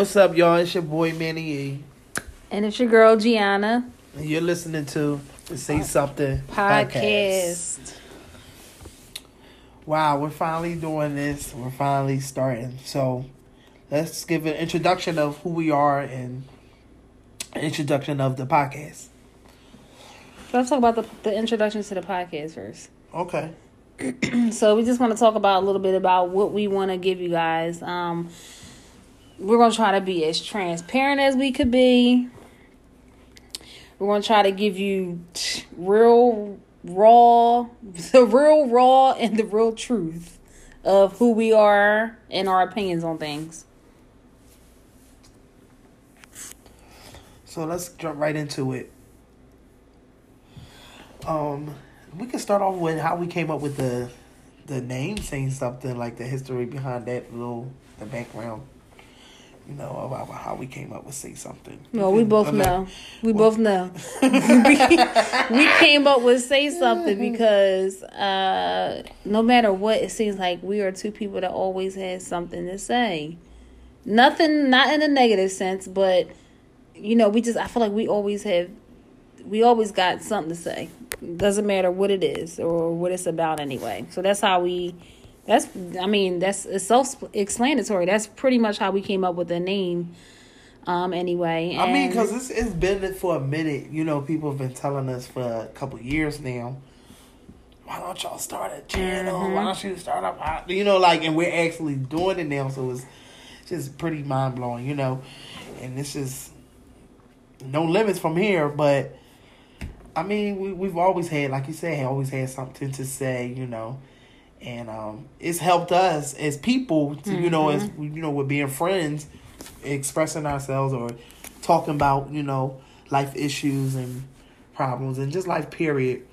What's up, y'all? It's your boy Manny E. And it's your girl Gianna And you're listening to the Say Something podcast. Wow, we're finally doing this. We're finally starting. So let's give an introduction of who we are and an introduction of the podcast. Let's talk about the, the introduction to the podcast first. Okay. So we just want to talk about a little bit about what we want to give you guys. Um, we're gonna try to be as transparent as we could be. We're gonna try to give you real raw, the real raw and the real truth of who we are and our opinions on things. So let's jump right into it. Um, we can start off with how we came up with the the name, saying something like the history behind that little the background. You know about how we came up with say something. No, we both know. We both know. we, came up with say something because uh, no matter what, it seems like we are two people that always has something to say. Nothing, not in a negative sense, but you know, we just I feel like we always have, we always got something to say. Doesn't matter what it is or what it's about anyway. So that's how we. That's I mean that's it's self-explanatory. That's pretty much how we came up with the name. Um. Anyway, I mean, because it's, it's been for a minute. You know, people have been telling us for a couple years now. Why don't y'all start a channel? Mm-hmm. Why don't you start up? a-" You know, like, and we're actually doing it now, so it's just pretty mind blowing. You know, and it's just no limits from here. But I mean, we we've always had, like you said, always had something to say. You know. And um, it's helped us as people to, you know, as Mm-hmm. you know, with being friends, expressing ourselves or talking about you know life issues and problems and just life period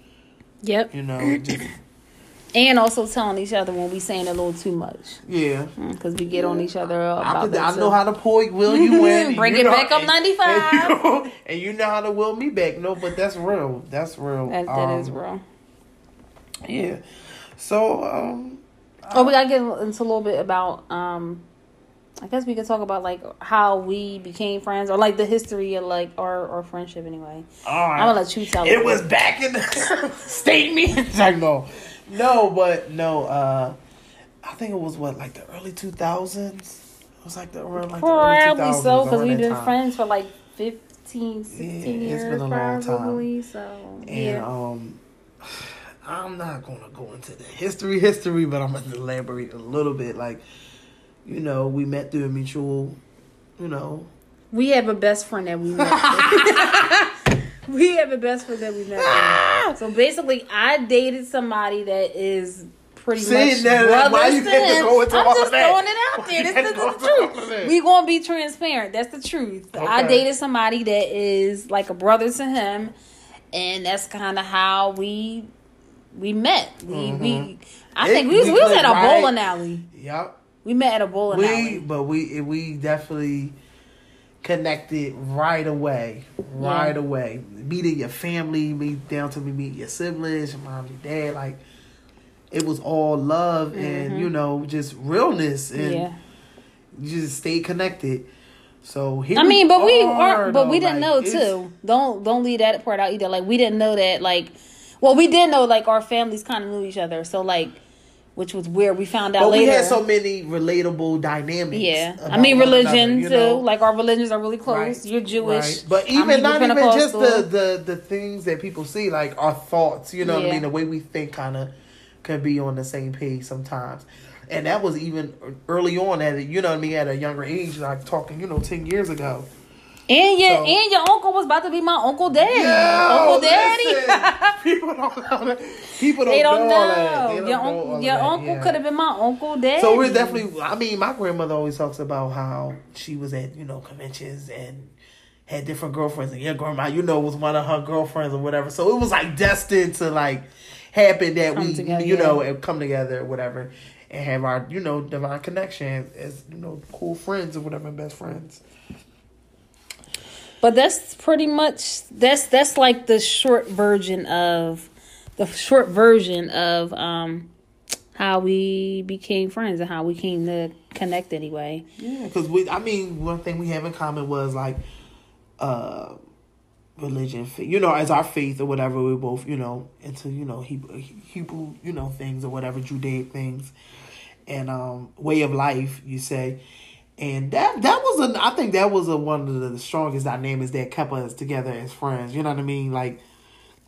Yep. you know just, And also telling each other when we saying a little too much. yeah Because we get on each other I, about could, that. I know how to pull will you in Bring you it know- back up and- 95. and you, know, and you know how to will me back no but that's real that's real That, that um, is real. yeah so um Oh, we gotta get into a little bit about. um I guess we could talk about like how we became friends, or like the history of like our our friendship. Anyway, all right. I'm gonna let you tell it was back in the state me I know. No, but no, uh I think it was what, like the early two thousands? It was like the around like the early probably 2000s, so because we've been time. friends for like 15, 16 Yeah, it's years, been a long time. probably. So And yeah, um I'm not gonna go into the history history, but I'm gonna elaborate a little bit. Like, you know, we met through a mutual, you know, we have a best friend that we met. we have a best friend that we met. Ah! so basically, I dated somebody that is pretty See, much now, brothers why you to had to go into I'm all just that? throwing it out there. This is the truth. that? We gonna be transparent. That's the truth. I dated somebody that is like a brother to him, and that's kind of how we we met. We we. I It- think we was, we we was at a right. bowling alley. Yep. We met at a bowling We alley. but we we definitely connected right away. Right Yeah. away. Meeting your family, meet down to me meet your siblings, your mom, your dad, like it was all love and you know, just realness and Mm-hmm. Yeah. you just stay connected. So here I mean, but we are, are, but though, we didn't like, know too. Don't don't leave that part out either. Like we didn't know that. Like, well, we did know like our families kind of knew each other. So like, which was weird. We found out But later. we had so many relatable dynamics. yeah, I mean religion another, too. know? Like our religions are really close. Right, You're Jewish, right. But I'm even not even just the, the the things that people see, like our thoughts, you know what I mean? The way we think kind of could be on the same page sometimes. And that was even early on at a, you know what I mean, at a younger age, like talking, you know, ten years ago. And your so- and your uncle was about to be my uncle daddy. Yo, uncle daddy. people don't know that. People don't, they don't know, know. They don't your know uncle, your that, uncle yeah. could have been my uncle daddy. So we're definitely. I mean, my grandmother always talks about how she was at you know conventions and had different girlfriends, and your grandma, you know, was one of her girlfriends or whatever. So it was like destined to like happen that Come we together, you know yeah. come together or whatever and have our you know divine connection as you know cool friends or whatever best friends. But that's pretty much that's that's like the short version of the short version of um how we became friends and how we came to connect anyway. Yeah, because we I mean one thing we have in common was like uh religion you know as our faith or whatever we both you know into you know Hebrew, Hebrew you know things or whatever Judaic things and um way of life you say and that that was a I think that was a one of the strongest dynamics that kept us together as friends you know what I mean like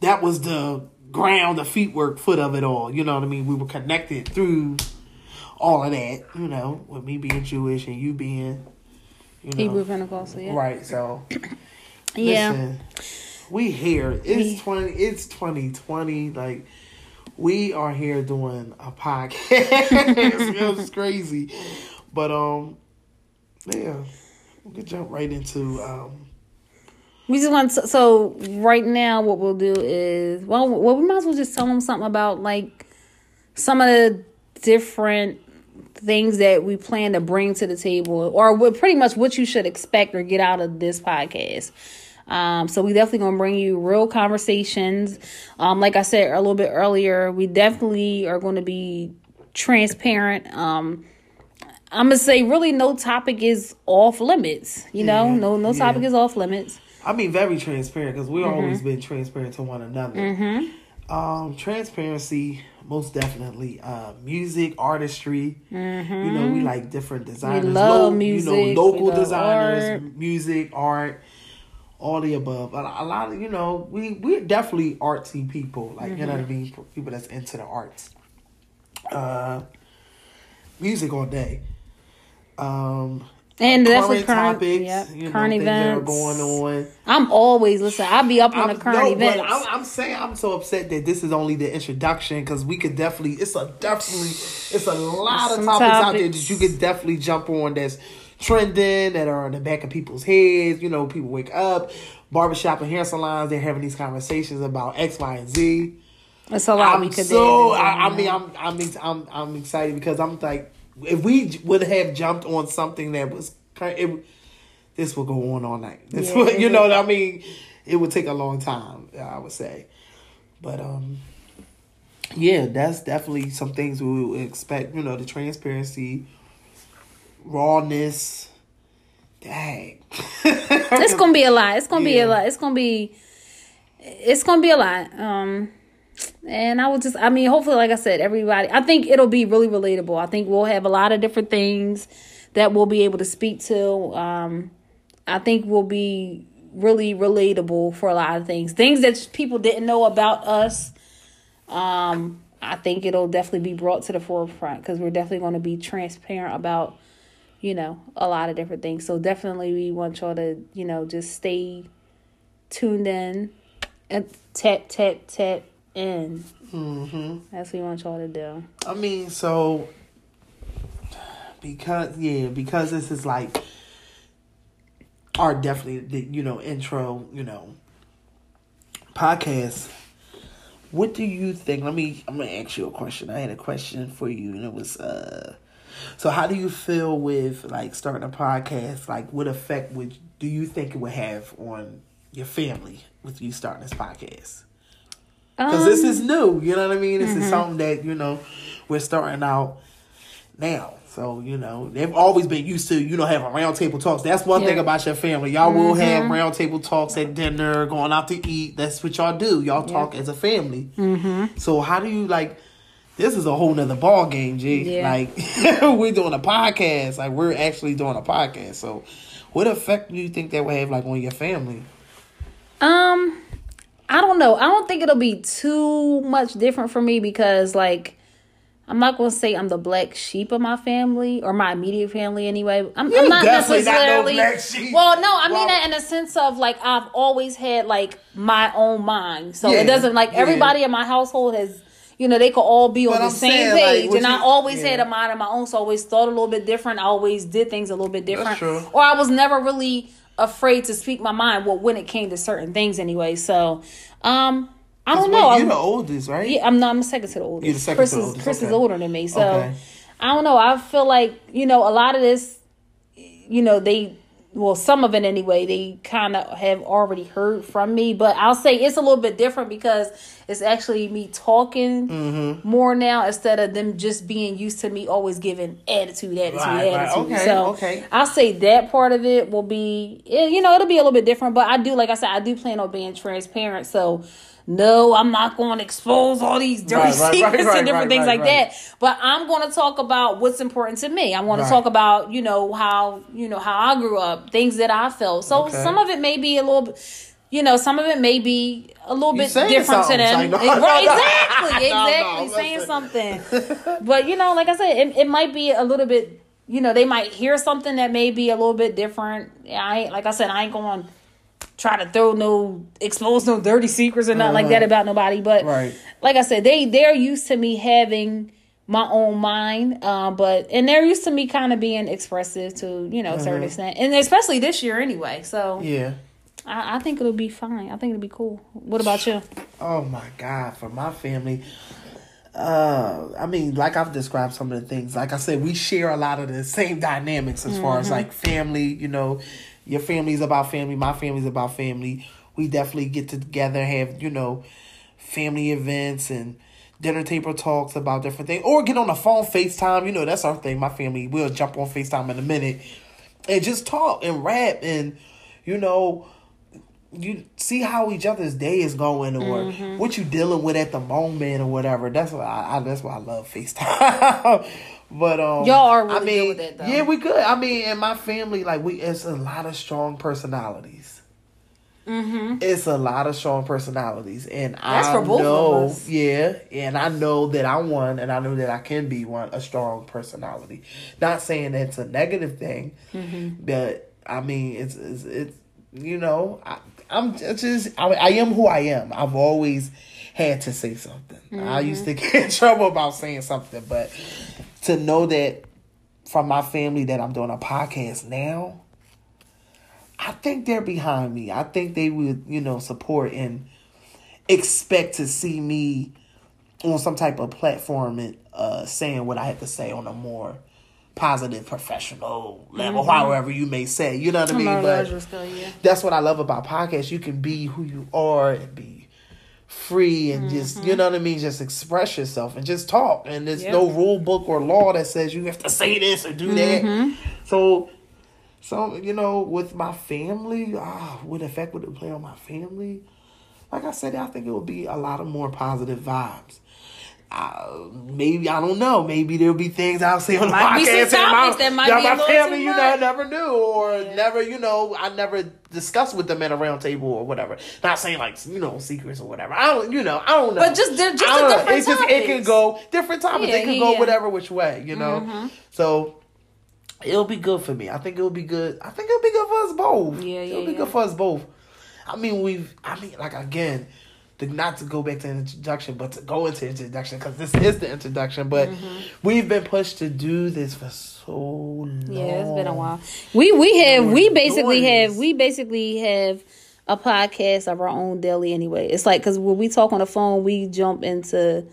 that was the ground the feet work foot of it all you know what I mean we were connected through all of that you know with me being Jewish and you being you know Hebrew Pentecostal, yeah. right so Yeah. Listen, we here. It's We- twenty. It's twenty twenty. Like we are here doing a podcast. it's crazy, but um, yeah, we could jump right into um. We just want to, so right now what we'll do is well well we might as well just tell them something about like some of the different things that we plan to bring to the table or pretty much what you should expect or get out of this podcast. Um, so we definitely gonna bring you real conversations. Um, like I said a little bit earlier, we definitely are going to be transparent. Um, I'm gonna say really no topic is off limits. You know, Yeah, no no yeah. topic is off limits. I mean, very transparent because we've Mm-hmm. always been transparent to one another. Um, transparency, most definitely. Uh, music, artistry. You know, we like different designers. Mm-hmm. love You music, know, we local designers, art. music, art, all the above. A, a lot of you know, we we're definitely artsy people. Like you know what I Mm-hmm. mean, people that's into the arts. Uh, music all day. Um, And that's current current, topics, yep, you know, current are events going on. I'm always listen. I'll be up on I'm, the current no, events. I'm, I'm saying I'm so upset that this is only the introduction because we could definitely it's a definitely it's a lot of Some topics, out there that you could definitely jump on that's trending that are in the back of people's heads. You know, people wake up, barbershop and hair salons. They're having these conversations about X, Y, and Z. It's a lot I'm could so do. I, I mean I'm I'm I'm I'm excited because I'm like if we would have jumped on something that was kind it, this would go on all night. This Yeah, would, you know what I mean. It would take a long time, I would say, but um, yeah, that's definitely some things we would expect. You know, the transparency, rawness. Dang, it's gonna be a lot. It's gonna be a lot. It's gonna be. It's gonna be a lot. Um, and I will just. I mean, hopefully, like I said, everybody. I think it'll be really relatable. I think we'll have a lot of different things that we'll be able to speak to. Um, I think we'll be really relatable for a lot of things. Things that people didn't know about us. Um, I think it'll definitely be brought to the forefront because we're definitely going to be transparent about, you know, a lot of different things. So definitely we want y'all to, you know, just stay tuned in and tap, tap, tap in. mm-hmm. That's what we want y'all to do. I mean, so because yeah, because this is like our definitely the you know intro you know podcast. What do you think? Let me. I'm gonna ask you a question. I had a question for you, and it was uh. So how do you feel with like starting a podcast? Like, what effect would do you think it would have on your family with you starting this podcast? Because this is new, you know what I mean? This is something that, you know, we're starting out now. So, you know, they've always been used to, you know, having round table talks. That's one thing about your family. Y'all will have round table talks at dinner, going out to eat. That's what y'all do. Y'all talk as a family. Mm-hmm. So how do you like this is a whole nother ball game, G. Yeah. Like we're doing a podcast. Like we're actually doing a podcast. So what effect do you think that would have like on your family? Um, I don't know. I don't think it'll be too much different for me because, like, I'm not gonna say I'm the black sheep of my family or my immediate family anyway. I'm, You I'm not definitely not no necessarily. black sheep. Well, no, I mean that in a sense of like I've always had like my own mind, so Yeah, it doesn't like yeah. everybody in my household has. You know, they could all be on the I'm same saying, page, what and I always yeah. had a mind of my own. So I always thought a little bit different. I always did things a little bit different, or I was never really afraid to speak my mind. Well, when it came to certain things, anyway. So, um, I don't know. You're I'm- the oldest, right? Yeah, I'm not. I'm second to the oldest. You're the second Chris to the is oldest, Chris is older than me, so Okay. I don't know. I feel like you know a lot of this, you know, they well some of it anyway. They kind of have already heard from me, but I'll say it's a little bit different because it's actually me talking Mm-hmm. more now instead of them just being used to me always giving attitude, attitude, Right, right. attitude. Okay, so okay. I'll say that part of it will be, you know, it'll be a little bit different. But I do, like I said, I do plan on being transparent. So no, I'm not going to expose all these dirty Right, secrets right, and different things like that. But I'm going to talk about what's important to me. I want to talk about, you know, how you know how I grew up, things that I felt. So Okay. some of it may be a little. bit you know, some of it may be a little bit different to them. I know- right, exactly, No, no, exactly. Saying something. But you know, like I said, it, it might be a little bit. You know, they might hear something that may be a little bit different. I ain't like I said, I ain't going try to throw no expose no dirty secrets or nothing like that about nobody. But Uh-huh. Right. like I said, they they're used to me having my own mind, uh, but and they're used to me kind of being expressive to you know a certain extent, and especially this year anyway. So Uh-huh. Yeah. I, I think it'll be fine. I think it'll be cool. What about you? Oh my God, for my family. Uh, I mean, like I've described some of the things. Like I said, we share a lot of the same dynamics as far as like family. You know, your family's about family. My family's about family. We definitely get together, have you know, family events and dinner table talks about different things, or get on the phone FaceTime. You know, that's our thing. My family will jump on FaceTime in a minute and just talk and rap and you know you see how each other's day is going or Mm-hmm. what you dealing with at the moment or whatever. That's why I, I that's why I love FaceTime. but um Y'all are really I good mean, with that, though. Yeah, we good. I mean, in my family, like we it's a lot of strong personalities. Mm-hmm. It's a lot of strong personalities, and That's I for both of know, us. yeah, and I know that I'm one, and I know that I can be one, a strong personality. Not saying that it's a negative thing, Mm-hmm. but I mean, it's it's, it's you know, I, I'm just I, I am who I am. I've always had to say something. I used to get in trouble about saying something, but to know that from my family that I'm doing a podcast now, I think they're behind me. I think they would, you know, support and expect to see me on some type of platform and uh, saying what I have to say on a more positive, professional level, however you may say. You know what I mean? But scale, yeah. that's what I love about podcasts. You can be who you are and be free and just you know what I mean, just express yourself and just talk. And there's Yep. no rule book or law that says you have to say this or do that. So so you know, with my family, ah, what effect would it play on my family? Like I said, I think it would be a lot of more positive vibes. Uh, maybe I don't know. Maybe there'll be things I'll say on the Might podcast that might yeah, a my family, you know, never knew or never, you know, I never discussed with them at a round table or whatever. Not saying like you know secrets or whatever. I don't, you know, I don't know. But just di- just I the don't know. different It's just it can go different topics. Yeah, it can yeah, go yeah. whatever which way, you know. Mm-hmm. So it'll be good for me. I think it'll be good. I think it'll be good for us both. Yeah, yeah. It'll be yeah. good for us both. I mean, we've. I mean, like again, not to go back to introduction, but to go into introduction because this is the introduction. But Mm-hmm. we've been pushed to do this for so long. Yeah, it's been a while. We we have we're basically have we basically have a podcast of our own daily anyway. It's like because when we talk on the phone, we jump into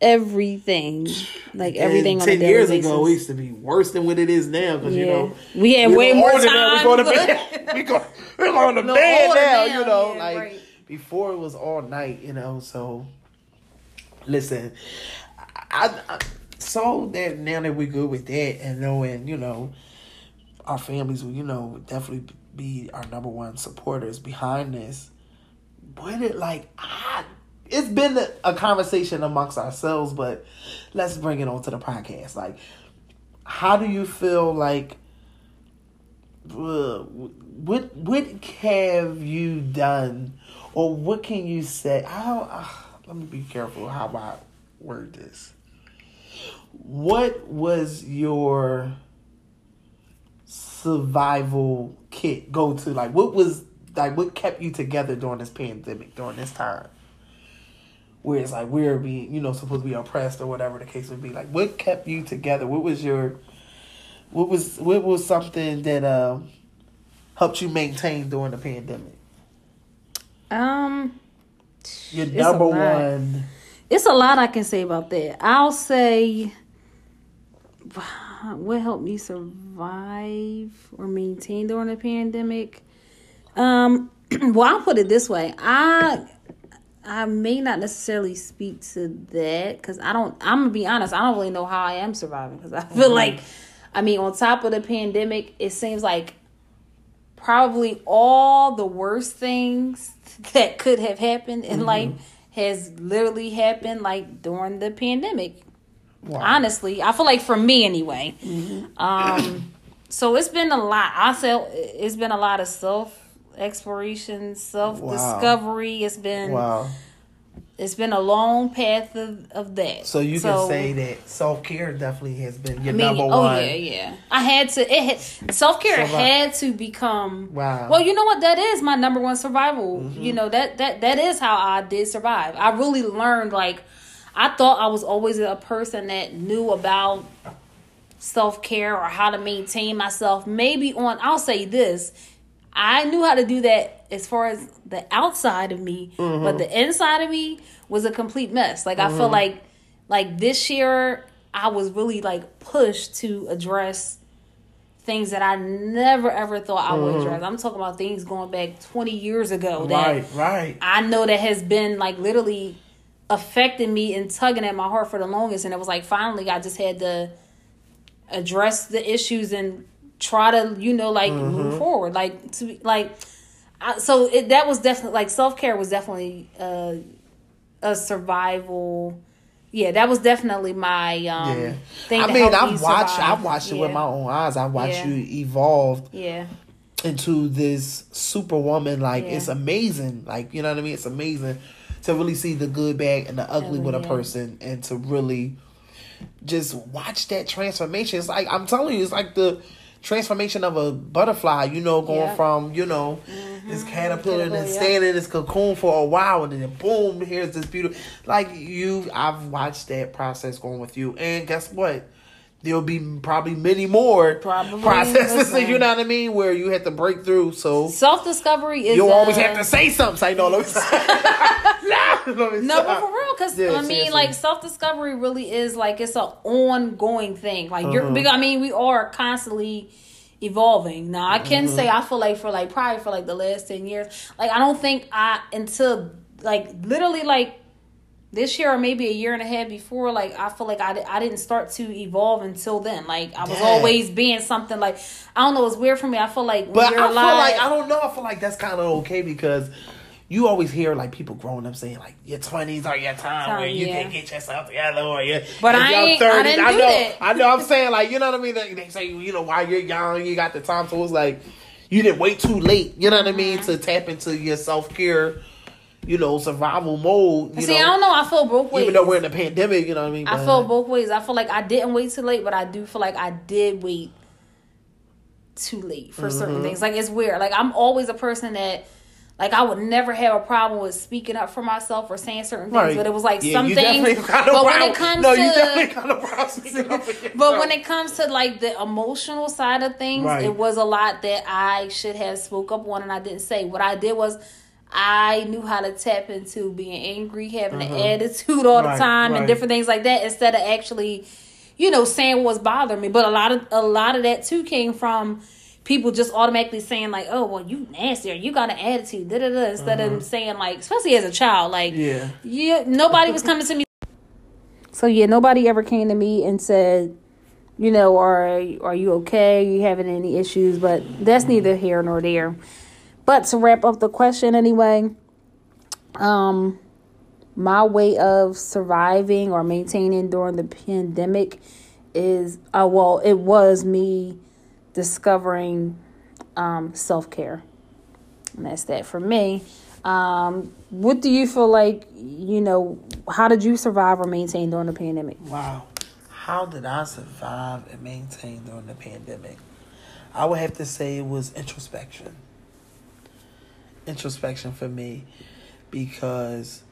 everything, like everything And ten years basis. ago, it used to be worse than what it is now because you Yeah. know We had way more now, We time. go to bed. we go. We're going to No, bed now. now, You know, yeah, like right. Before it was all night. You know, so listen, I, I so that now that we're good with that and knowing, you know, our families will, you know, definitely be our number one supporters behind this. But it like I, it's been a, a conversation amongst ourselves, but let's bring it on to the podcast. Like, how do you feel like? Uh, what what have you done, or what can you say? Uh, let me be careful how I word this. What was your survival kit go to? Like, what was like what kept you together during this pandemic during this time? Where it's like we're being, you know, supposed to be oppressed or whatever the case would be. Like, what kept you together? What was your, what was what was something that um helped you maintain during the pandemic? Um, Your number one. It's a lot I can say about that. I'll say what helped me survive or maintain during the pandemic. Um, well, I'll put it this way. I I may not necessarily speak to that because I don't. I'm gonna be honest. I don't really know how I am surviving because I feel like, I mean, on top of the pandemic, it seems like probably all the worst things that could have happened in life has literally happened like during the pandemic. Wow. Honestly, I feel like for me anyway. Um, so it's been a lot. I say it's been a lot of self exploration, self discovery. It's been Wow. It's been a long path of, of that. So you can say that self care definitely has been your I mean, number oh one. yeah, yeah. I had to. It self care had to become. Wow. Well, you know what? That is my number one survival. Mm-hmm. You know that that that is how I did survive. I really learned. Like, I thought I was always a person that knew about self care or how to maintain myself. Maybe on. I'll say this. I knew how to do that as far as the outside of me, Mm-hmm. but the inside of me was a complete mess. Like I feel like like this year I was really like pushed to address things that I never ever thought I would address. I'm talking about things going back 20 years ago that Mm-hmm. Right, right. I know that has been like literally affecting me and tugging at my heart for the longest. And it was like finally I just had to address the issues and try to, you know, like move forward. Like to like I, so it, that was definitely like self care was definitely uh, a survival. Yeah, that was definitely my um Yeah. thing. I mean, I've watched. I've watched it Yeah. with my own eyes. I've watched Yeah. you evolve Yeah, into this superwoman. Like Yeah. it's amazing. Like you know what I mean? It's amazing to really see the good, bad, and the ugly Oh, with a person, and to really just watch that transformation. It's like I'm telling you, it's like the transformation of a butterfly. You know, going Yeah. from you know this caterpillar and then yeah. staying in this cocoon for a while, and then boom, here's this beautiful. Like you, I've watched that process going with you, and guess what? There'll be probably many more Probably. processes. Listen. You know what I mean? Where you have to break through. So self discovery is You'll always uh, have to say something. Say no, let me stop. no, but for real, because Yeah, I mean, seriously. like self discovery really is like it's an ongoing thing. Like Uh-huh. you're, because, I mean, we are constantly evolving. Now, I can Uh-huh. say I feel like for like probably for like the last ten years, like I don't think I until like literally like this year or maybe a year and a half before, like I feel like I, I didn't start to evolve until then. Like I was Yeah. always being something like I don't know. It's weird for me. I feel like But I feel like I don't know. I feel like that's kind of okay because you always hear like people growing up saying like your twenties are your time Time, where you yeah. can get yourself together or you. But I ain't- I didn't I know. that. I know. I'm saying like you know what I mean. They, they say you know while you're young you got the time. So it's like you didn't wait too late. You know what I mean Mm-hmm. to tap into your self care. You know survival mode. You see, know, I don't know. I feel both ways. even though we're in a pandemic. You know what I mean. I But- feel both ways. I feel like I didn't wait too late, but I do feel like I did wait too late for Mm-hmm. certain things. Like it's weird. Like I'm always a person that like I would never have a problem with speaking up for myself or saying certain things, Right. but it was like Yeah, some you things. definitely got But when it comes no, to you definitely got a problem speaking up for yourself. but when it comes to like the emotional side of things, Right. it was a lot that I should have spoke up on and I didn't say. What I did was I knew how to tap into being angry, having an attitude all the Uh-huh. Time right. and different things like that instead of actually, you know, saying what was bothering me. But a lot of a lot of that too came from people just automatically saying like, "Oh, well, you nasty or you got an attitude," da da da, instead of saying like, especially as a child, like. Yeah. yeah, nobody was coming to me. So yeah, nobody ever came to me and said, you know, are are you okay? Are you having any issues? But that's neither here nor there. But to wrap up the question anyway, um, my way of surviving or maintaining during the pandemic is, uh, well, it was me discovering um, self care, and that's that for me. Um, what do you feel like? You know, how did you survive or maintain during the pandemic? Wow. How did I survive and maintain during the pandemic? I would have to say it was introspection. Introspection for me because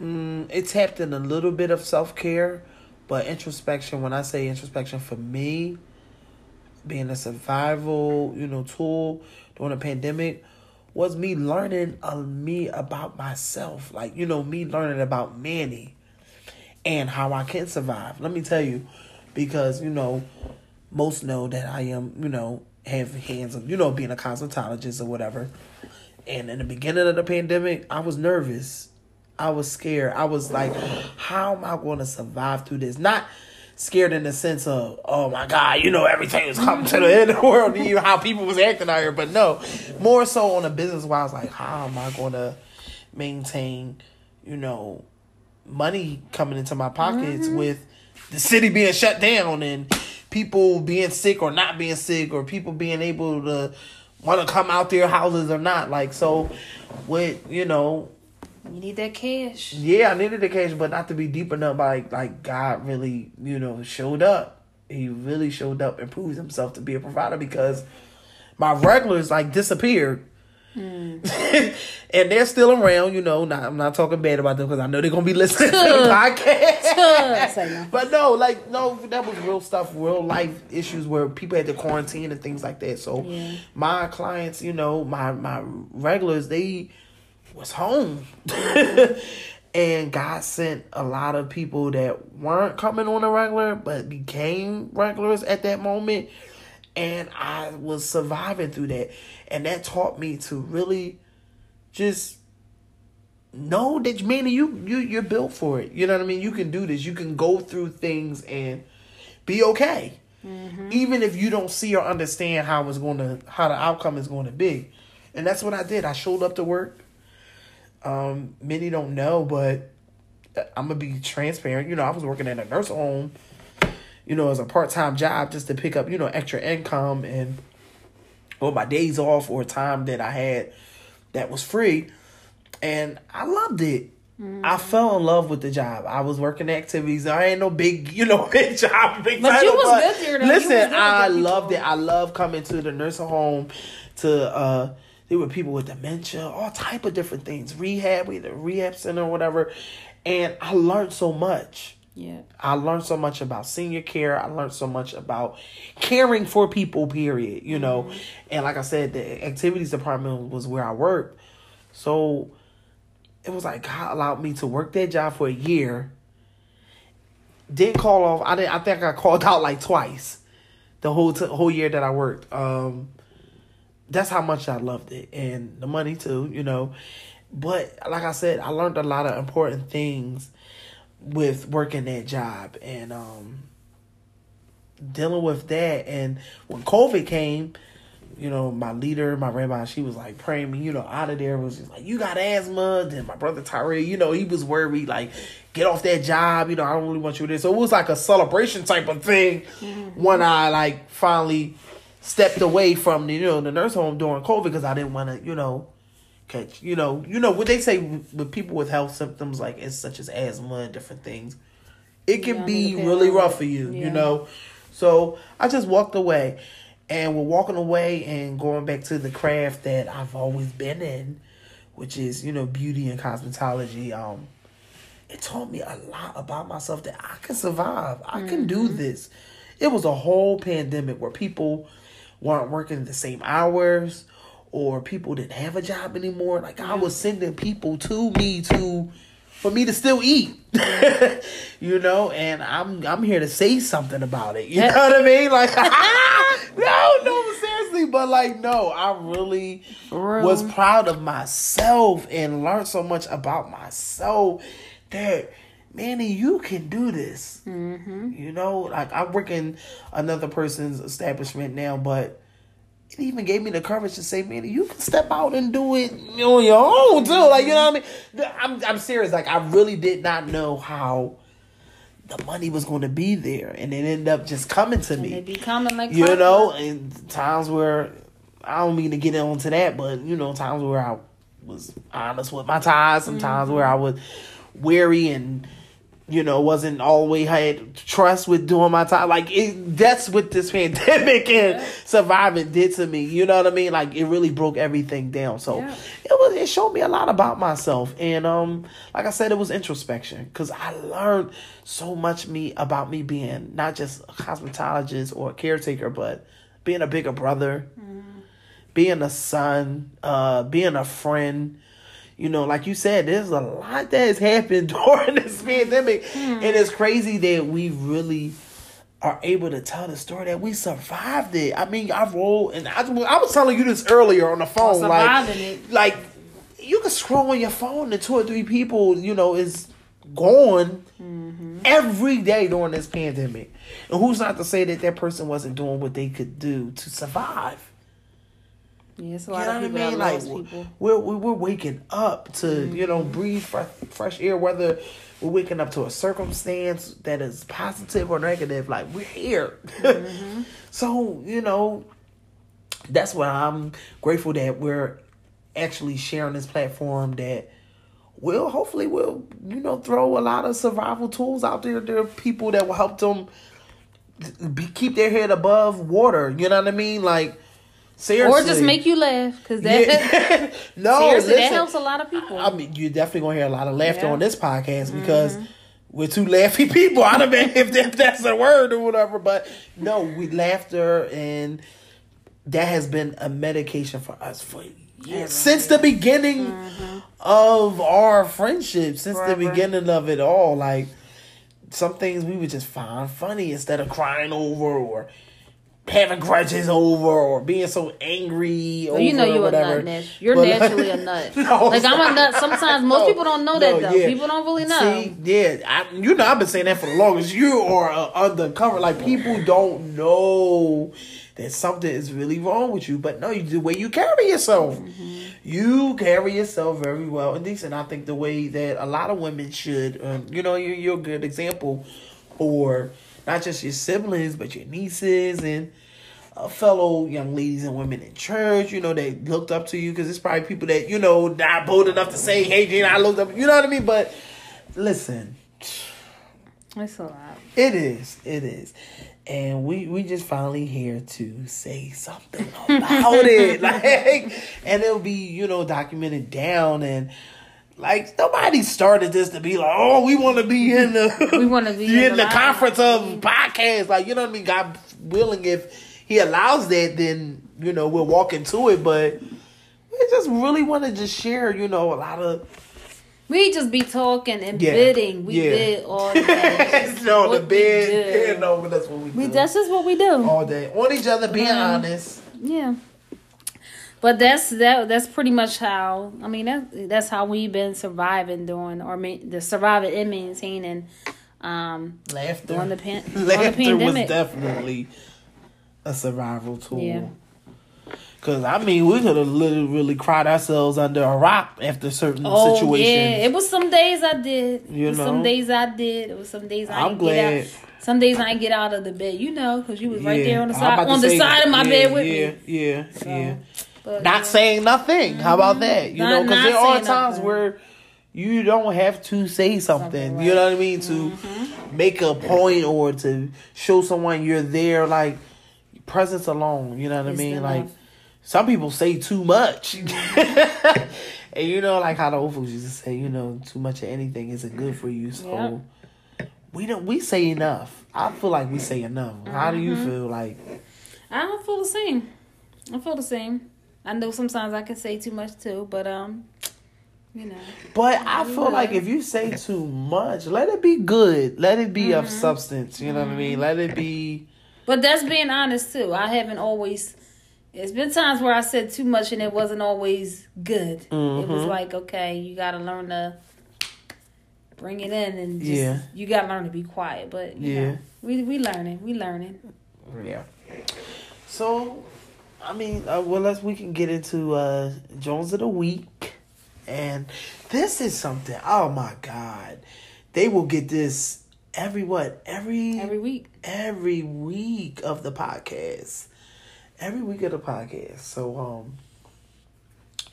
mm, it tapped in a little bit of self care, but introspection, when I say introspection for me, being a survival, you know, tool during a pandemic was me learning uh, me about myself. Like, you know, me learning about Manny and how I can survive. Let me tell you, because, you know, most know that I am, you know, have hands of, you know, being a cosmetologist or whatever. And in the beginning of the pandemic, I was nervous. I was scared. I was like, how am I going to survive through this? Not scared in the sense of, oh my God, you know, everything is coming to the end of the world, you know, how people was acting out here. But no, more so on a business wise, like, how am I going to maintain, you know, money coming into my pockets mm-hmm. with the city being shut down and people being sick or not being sick or people being able to want to come out their houses or not. Like, so with, you know, You need that cash. yeah, I needed the cash, but not to be deep enough. Like, like God really, you know, showed up. He really showed up and proved himself to be a provider because my regulars like disappeared. Hmm. and they're still around, you know. Not, I'm not talking bad about them because I know they're gonna be listening to the podcast. But no, like no, that was real stuff, real life issues where people had to quarantine and things like that. So Yeah. my clients, you know, my my regulars, they was home. and God sent a lot of people that weren't coming on a regular but became regulars at that moment. And I was surviving through that. And that taught me to really just know that man you you you're built for it. You know what I mean? You can do this. You can go through things and be okay. Mm-hmm. Even if you don't see or understand how it's going to how the outcome is going to be. And that's what I did. I showed up to work. Um many don't know, but I'm to be transparent. You know, I was working at a nursing home, you know, as a part-time job just to pick up, you know, extra income and or my days off or time that I had that was free. And I loved it. I fell in love with the job. I was working activities. I ain't no big, you know, big job, big But you title, was good there, though. You Listen, I loved it. I love coming to the nursing home to uh there were people with dementia, all type of different things. Rehab, we had a rehab center or whatever. And I learned so much. Yeah. I learned so much about senior care. I learned so much about caring for people, period. You know, and like I said, the activities department was where I worked. So it was like God allowed me to work that job for a year. Didn't call off. I didn't. I think I called out like twice, the whole t- whole year that I worked. Um, that's how much I loved it, and the money too. You know, but like I said, I learned a lot of important things with working that job and um dealing with that. And when covid came you know my leader my rabbi she was like praying me you know out of there It was just like you got asthma. Then my brother Tyree you know he was worried like get off that job you know I don't really want you there. So it was like a celebration type of thing when I like finally stepped away from the, you know the nurse home during covid because I didn't want to you know catch you know you know what they say with people with health symptoms like as such as asthma and different things. It can Yeah, be really rough for you yeah. you know? So i just walked away. And we're walking away and going back to the craft that i've always been in which is you know beauty and cosmetology. Um it taught me a lot about myself that i can survive. I can do this. It was a whole pandemic where people weren't working the same hours or people didn't have a job anymore. Like I was sending people to me to for me to still eat. you know, and I'm I'm here to say something about it. You know what I mean? Like no, no, seriously, but like no, I really was proud of myself and learned so much about myself that Manny, you can do this. Mm-hmm. You know, like I work in another person's establishment now, but it even gave me the courage to say, Manny, you can step out and do it on your own too. Like, you know what I mean? I'm I'm serious. Like, I really did not know how the money was going to be there, and it ended up just coming to me They be coming like you clockwork. know, and times where I don't mean to get into that, but you know, times where I was honest with my ties, some times where I was weary and you know wasn't always had trust with doing my time. Like it, that's what this pandemic and surviving did to me. You know what I mean? Like it really broke everything down. So Yeah. it was it showed me a lot about myself, and um, like I said, it was introspection because I learned so much me about me being not just a cosmetologist or a caretaker, but being a bigger brother, being a son, uh, being a friend. You know, like you said, there's a lot that has happened during this pandemic, and it's crazy that we really are able to tell the story that we survived it. I mean, I've rolled, and I, I was telling you this earlier on the phone, like, it. like you can scroll on your phone and two or three people, you know, is gone Mm-hmm. every day during this pandemic. And who's not to say that that person wasn't doing what they could do to survive? Yeah, it's a lot You know of what I mean? Like people. we're we're waking up to you know Mm-hmm. breathe fresh, fresh air. Whether we're waking up to a circumstance that is positive or negative, like we're here. Mm-hmm. so you know, that's why I'm grateful that we're actually sharing this platform that will hopefully will you know throw a lot of survival tools out there. There are people that will help them be, keep their head above water. You know what I mean? Like seriously, Or just make you laugh, because that Yeah. no, seriously listen, that helps a lot of people. I mean, you're definitely gonna hear a lot of laughter Yeah. Mm-hmm. on this podcast because we're two laughy people. I don't know if that, that's a word or whatever, but no, we laughter and that has been a medication for us for years since the beginning of our friendship, since the Mm-hmm. Beginning of it all. Like some things we would just find funny instead of crying over or having grudges over or being so angry Well, you know or you're a nut. Nat. You're But- naturally a nut. No, like I'm a nut. Sometimes most No, people don't know that no, though. yeah. People don't really know. See, yeah, I, you know, I've been saying that for the longest. You are uh, undercover. Like people don't know that something is really wrong with you, but no, you the way you carry yourself. Mm-hmm. You carry yourself very well and decent. I think the way that a lot of women should. Um, you know, you're, you're a good example for not just your siblings, but your nieces and uh, fellow young ladies and women in church, you know, they looked up to you because it's probably people that, you know, not bold enough to say, hey, Gina, I looked up, you know what I mean? But listen, It's a lot. it is, it is. And we, we just finally here to say something about it. Like, and it'll be, you know, documented down and, like nobody started this to be like, oh, we want to be in the We wanna be in, in the the conference of podcasts. Like you know what I mean? God willing, if He allows that, then you know we'll walk into it. But we just really want to just share, you know, a lot of We just be talking and Yeah. bidding. We Yeah. bid all day. no the we Yeah, no, that's what we, We, do that's just what we do. all day on each other, being Mhm. honest. Yeah. But that's that. That's pretty much how. I mean, that that's how we've been surviving during, or ma- the surviving and maintaining, um, Laughter, during the pan, during the laughter was definitely a survival tool. Yeah. Cause I mean, we could have literally cried ourselves under a rock after certain Oh situations. yeah, it was some days I did. You know? some days I did. It was some days I I'm didn't glad. get out. Some days I didn't get out of the bed. You know, because you was right there on the side on the say, side of my yeah, bed with yeah, me. Yeah, yeah, But, Not yeah. saying nothing. How about that? You Not- know, because there are times nothing. where you don't have to say something. Something, You know what I mean? To make a point or to show someone you're there, like presence alone. You know what It's I mean? enough. Like some people say too much. and you know, like how the old folks used to say, you know, too much of anything isn't good for you. So we don't we say enough. I feel like we say enough. How do you Mm-hmm. feel like I don't feel the same. I feel the same. I know sometimes I can say too much too, but um, you know, But I feel like if you say too much, let it be good. Let it be of Mm-hmm. substance. You know what I mean? Let it be. but that's being honest too. I haven't always. It's been times where I said too much and it wasn't always good. It was Mhm. like, okay, you got to learn to bring it in and just, Yeah. you got to learn to be quiet. But you Yeah. know, we we learning, we learning. Yeah. So, I mean, uh, well, let's we can get into uh Jones of the week, and this is something. Oh my God, they will get this every what every Every week, every week of the podcast. Every week of the podcast. So um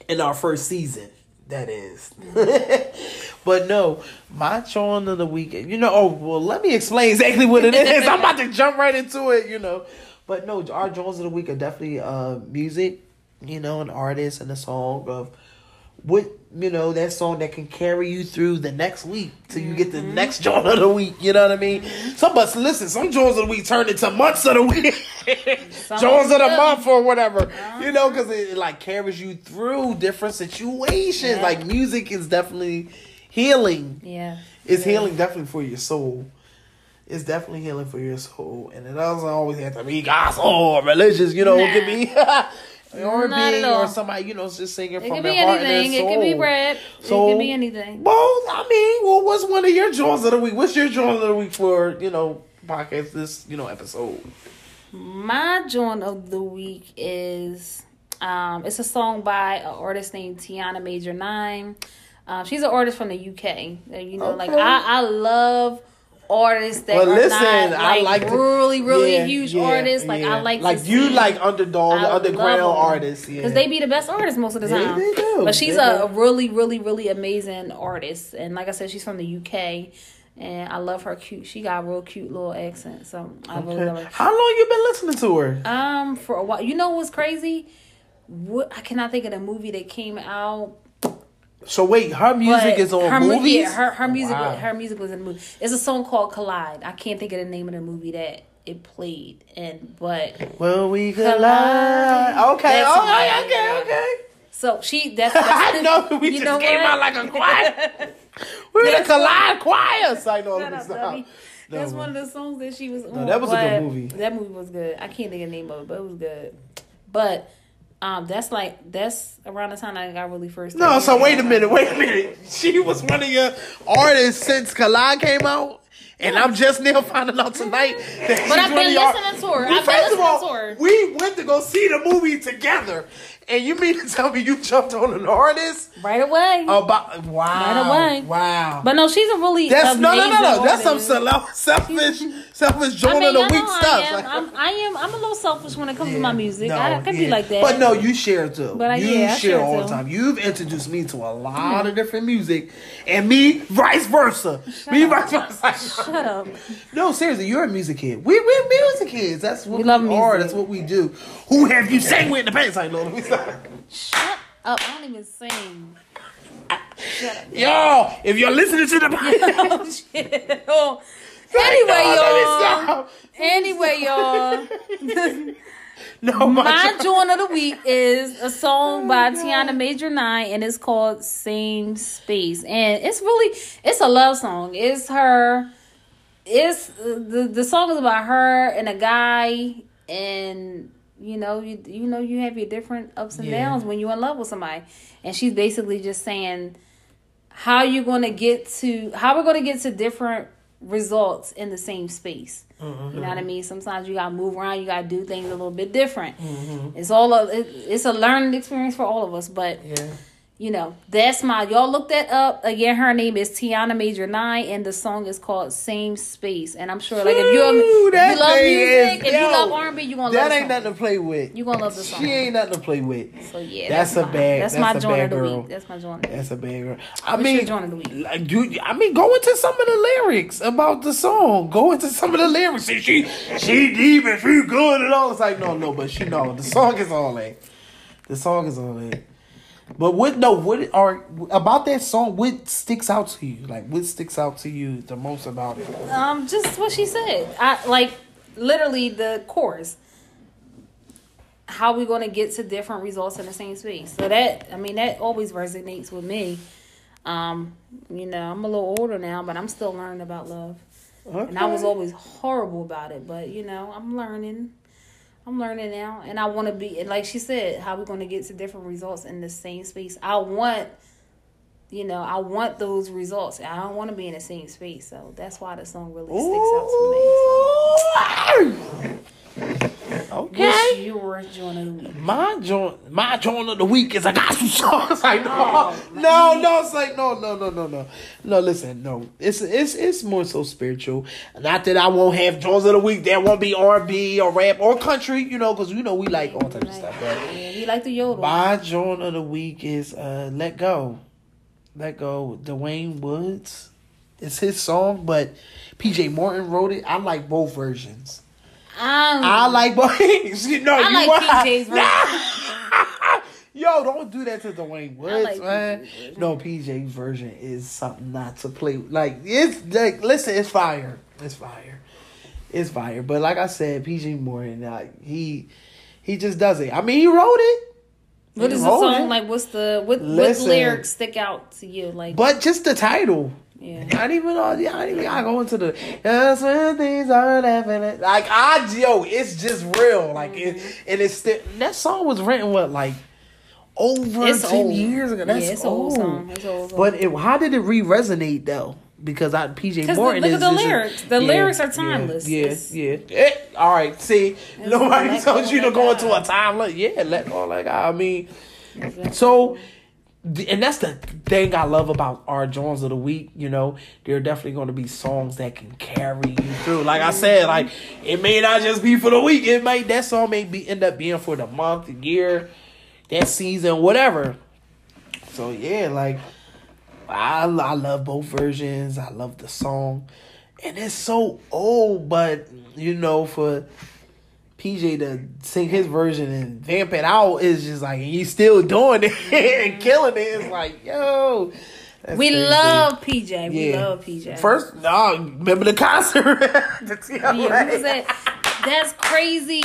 in our first season, that is. but no, my chon of the week, you know, oh well let me explain exactly what it is. I'm about to jump right into it, you know. But no, our Jones of the week are definitely uh music, you know, an artist and a song of what you know that song that can carry you through the next week till you get the Mm-hmm. next joint of the week. You know what I mean? Some of us listen. Some joints of the week turn into months of the week, joints of the month or whatever. You know, because it, it, like carries you through different situations. Yeah. Like music is definitely healing. Yeah. It's Yeah. healing definitely for your soul. It's definitely healing for your soul, and it doesn't always have to be gospel or religious. You know, it could be or Not be at all. or somebody you know just singing It from their heart and anything. their It soul. could be rap. So- it could be anything. Well, I mean, well, what's one of your joys of the week? What's your joy of the week for you know podcast this you know episode? My joint of the week is um it's a song by an artist named Tiana Major Nine. Um, she's an artist from the UK. You know, like I, I love artists that Well, are listen, not I like, like to- really, really Yeah, huge yeah, artists. Like yeah. I like like you see- like underdog, I underground artists, yeah. Because they be the best artists most of the time. they do. But she's They a, do. really, really, really amazing artist. And like I said, she's from the UK. And I love her cute. She got a real cute little accent. So I really love her. How long you been listening to her? Um, for a while. You know what's crazy? What I cannot think of the movie that came out. So wait, her music but is on her, mu- movies. Yeah, her her music Wow. her music was in a movie. It's a song called Collide. I can't think of the name of the movie that it played in, but Well, we Collide. collide. Okay, That's okay, my- okay, okay. so she that's, that's I know we you just know came what? out like a choir. We're the That's collide choir. So I know Shut let me up, stop. dummy. No, That's one of the songs that she was on. that was a good movie. That movie was good. I can't think of the name of it, but it was good. But um, that's like that's around the time I got really first. No, so wait a minute, wait a minute. She was one of your artists since Collide came out, and I'm just now finding out tonight that But she's I've been listening to her. I've been first of listening all, to her. We went to go see the movie together, and you mean to tell me you jumped on an artist right away. about wow, Right away. wow. but no, she's a really That's no, no, no, no. That's some selfish, selfish joint I mean, of the week stuff. I am. I'm, I am. I'm a little selfish when it comes to my music. No, I, I can be like that. But no, you share too. But I- you yeah, share share all the time. You've introduced me to a lot hmm. of different music, and me vice versa. me up. vice versa. Shut up. no, seriously, you're a music kid. We we're music kids. That's what we, We love are. music. That's what we do. Who have you sang with in the pants? I know. Let me stop. Shut up. I don't even sing. Shut up. Yo, if you're listening to the Oh, shit. Oh. Anyway, y'all. Anyway, y'all. No, my, My joint of the week is a song oh, by Tiana Major Nine, and it's called "Same Space." And it's really, it's a love song. It's her. It's the the song is about her and a guy, and you know, you you know, you have your different ups and Yeah. downs when you're in love with somebody, and she's basically just saying how you're going to get to how we're going to get to different results in the same space. Mm-hmm. You know what I mean? Sometimes you got to move around, you got to do things a little bit different. Mm-hmm. It's all a it, it's a learning experience for all of us, but yeah. You know, that's my y'all look that up. Again, her name is Tiana Major Nine and the song is called Same Space. And I'm sure like if you're Ooh, if you love music, is- if you love R and B, you gonna love That ain't nothing to play with. You gonna love the song. She ain't nothing to play with. So yeah, That's that's, a bad- That's, that's my joint of the girl. week. That's my joint. Of the week. That's a bad girl. I What's mean, joint of the week? like, you, I mean, go into some of the lyrics about the song. Go into some of the lyrics. And she, she deep and she good and all. It's like, no, no, but she know the song is all that. The song is all that. But what? No, what are about that song? What sticks out to you? Like, what sticks out to you the most about it? Um, just what she said. I like literally the chorus. How we gonna get to different results in the same space? So that I mean that always resonates with me. Um, you know, I'm a little older now, but I'm still learning about love. okay. And I was always horrible about it, but you know, I'm learning. I'm learning now, and I want to be. Like she said, how we going to get to different results in the same space? I want, you know, I want those results. I don't want to be in the same space, so that's why the song really sticks out to me. So. Ah! Okay. What's your joint of the week? My joint, my joint of the week is a gospel song. It's like no, Oh, no, no. It's like no, no, no, no, no, no. Listen, no. It's it's it's more so spiritual. Not that I won't have joints of the week. There won't be R and B or rap or country. You know, because you know we like all types of stuff. But Yeah, you like the yodel. my joint of the week is uh "Let Go." Let Go. Dwayne Woods. It's his song, but PJ Morton wrote it. I like both versions. Um, I like you know, I you like PJ's version. Yo, don't do that to Dwayne Woods, like man. PJ's. No, PJ version is something not to play. with. Like it's like, listen, it's fire. It's fire. It's fire. But like I said, PJ Morton, like he he just does it. I mean, he wrote it. What is the song it. like? What's the what, what lyrics stick out to you? Like, But just the title. Yeah, Not even all. Yeah, I ain't even gotta go into the. That's when things are happening. Like I, yo, it's just real. Like it, Mm-hmm. and it's still that song was written what like over it's ten old. years ago. That's yeah, it's old. old song. It's old song. But it, how did it re resonate though? Because I PJ Morton look is at the lyrics. The yeah, lyrics are timeless. Yeah, It's- yeah. Eh, all right. See, nobody told you to go into a timeless. Yeah, let go. Like I mean, so. And that's the thing I love about our Jones of the Week. You know, there are definitely going to be songs that can carry you through. Like I said, like it may not just be for the week. It might that song may be end up being for the month, year, that season, whatever. So yeah, like I I love both versions. I love the song, and it's so old, but you know for. PJ to sing his version and vamp it out is just like he's still doing it and mm-hmm. killing it. It's like, yo, we crazy. love PJ. We Yeah. love PJ. First, no, remember the concert? Yeah, was that? That's crazy.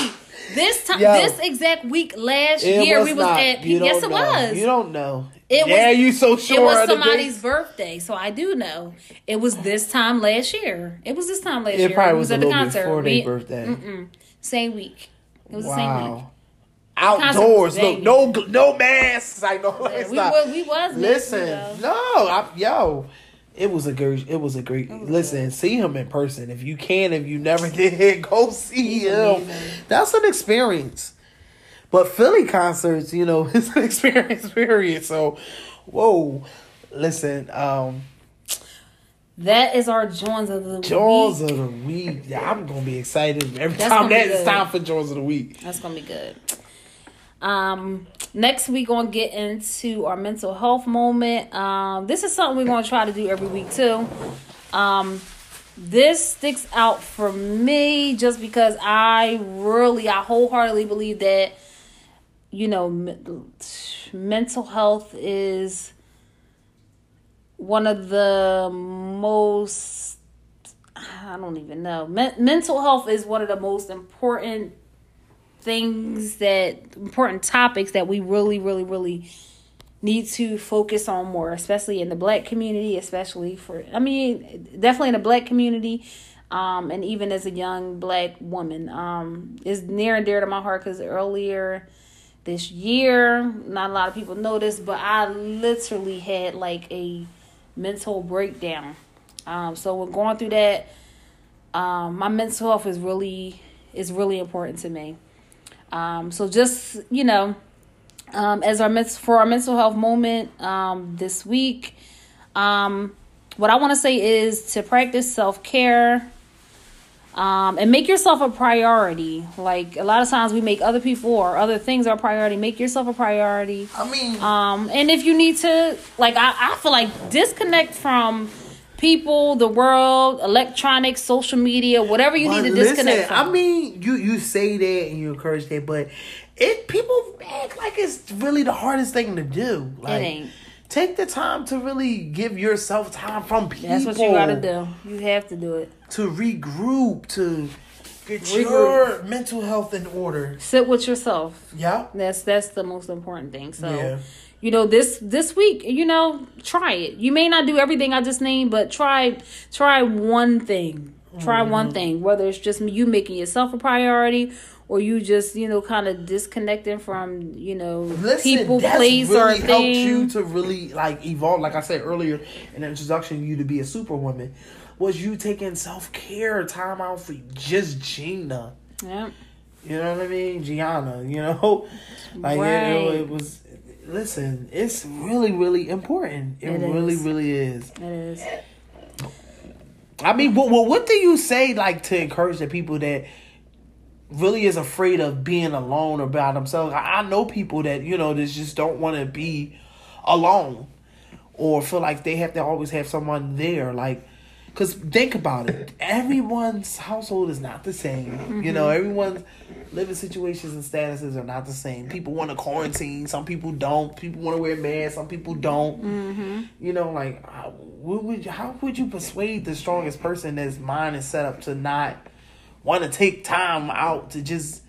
This time, Yo. this exact week last year, was we was not. at. You yes, it know. was. You don't know. It was- yeah, you so sure. it was somebody's birthday, so I do know. It was this time last year. It was this time last year. It probably was a at the concert. before We- their birthday. Mm-mm. Same week. It was the same week. Outdoors, look, no, no masks. I know. Yeah, we not. was we was Listen, no, I, yo, it was a great, it was a great. was listen, see him in person if you can. If you never did, go see He's him. amazing. That's an experience. But Philly concerts, you know, it's an experience. Period. So, whoa, listen, um, That is our Jones of the Jaws week. of the week. Yeah, I'm gonna be excited every That's time it's time for Jaws of the week. That's gonna be good. Um, next we gonna get into our mental health moment. Um, this is something we're gonna try to do every week too. Um, this sticks out for me just because I really, I wholeheartedly believe that you know, me- mental health is one of the most I don't even know. Men- mental health is one of the most important things that important topics that we really really really need to focus on more especially in the black community especially for i mean definitely in the black community um, and even as a young black woman um, is near and dear to my heart because earlier this year not a lot of people know this but i literally had like a mental breakdown um, so when going through that um, my mental health is really is really important to me um, so just you know, um, as our for our mental health moment um, this week, um, what I want to say is to practice self care. Um, and make yourself a priority. Like a lot of times we make other people or other things our priority. Make yourself a priority. I mean, Um, and if you need to, like, I, I feel like disconnect from people, the world, electronics, social media, whatever you need to disconnect listen, from. I mean, you you say that and you encourage that, but it people act like it's really the hardest thing to do. Like, ain't. Take the time to really give yourself time from people. That's what you gotta do. You have to do it. To regroup, to get Regroup. your mental health in order. Sit with yourself. Yeah. That's that's the most important thing. So, Yeah. you know, this this week, you know, try it. You may not do everything I just named, but try try one thing. Try Mm-hmm. one thing. Whether it's just you making yourself a priority or you just you know kind of disconnecting from you know Listen, people, place, really or helped thing. you to really like evolve. Like I said earlier in the introduction, you to be a superwoman was you taking self care time out for just Gina. yeah. You know what I mean, Gianna. You know, like it- Right. it, it was. Listen, it's really, really important. It, It really, is. really is. It is. I mean, what, what what do you say like to encourage the people that really is afraid of being alone or by themselves? I, I know people that you know that just don't want to be alone or feel like they have to always have someone there. Like, Cause think about it, everyone's household is not the same. You mm-hmm. know, everyone's living situations and statuses are not the same. People want to quarantine, some people don't. People want to wear masks, some people don't. Mm-hmm. You know, like uh, how would you, how would you persuade the strongest person that's mind is set up to not want to take time out to just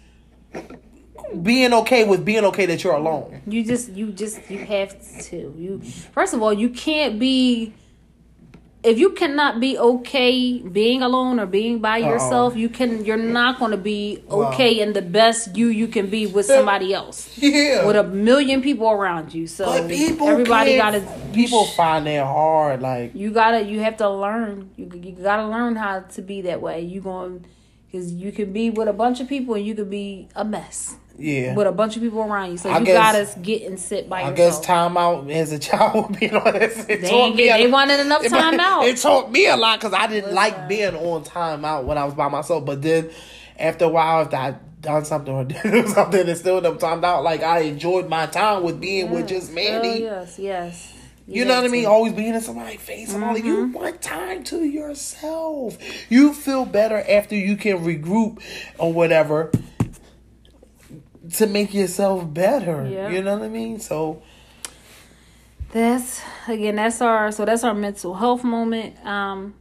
being okay with being okay that you're alone? You just you just you have to. You first of all, you can't be if you cannot be okay being alone or being by uh-uh. yourself, you can you're not going to be okay in the best you you can be with somebody else. Yeah. With a million people around you. So everybody got to people find that hard like you gotta you have to learn you, you gotta learn how to be that way you gonna, because you could be with a bunch of people and you could be a mess yeah with a bunch of people around you so I you guess- gotta get and sit by I yourself guess time out as a child would be on this. It They taught ain't a- wanted enough it- time out. It taught me a lot because I didn't Listen. like being on time out when I was by myself. But then after a while, after I done something or did something and still them timed out, like I enjoyed my time with being with just Oh, Mandy. yes yes You know what I mean? Always being in somebody's face and all that. You Mm-hmm. want time to yourself. You feel better after you can regroup or whatever to make yourself better. You know what I mean? So That's again. That's our so that's our mental health moment um,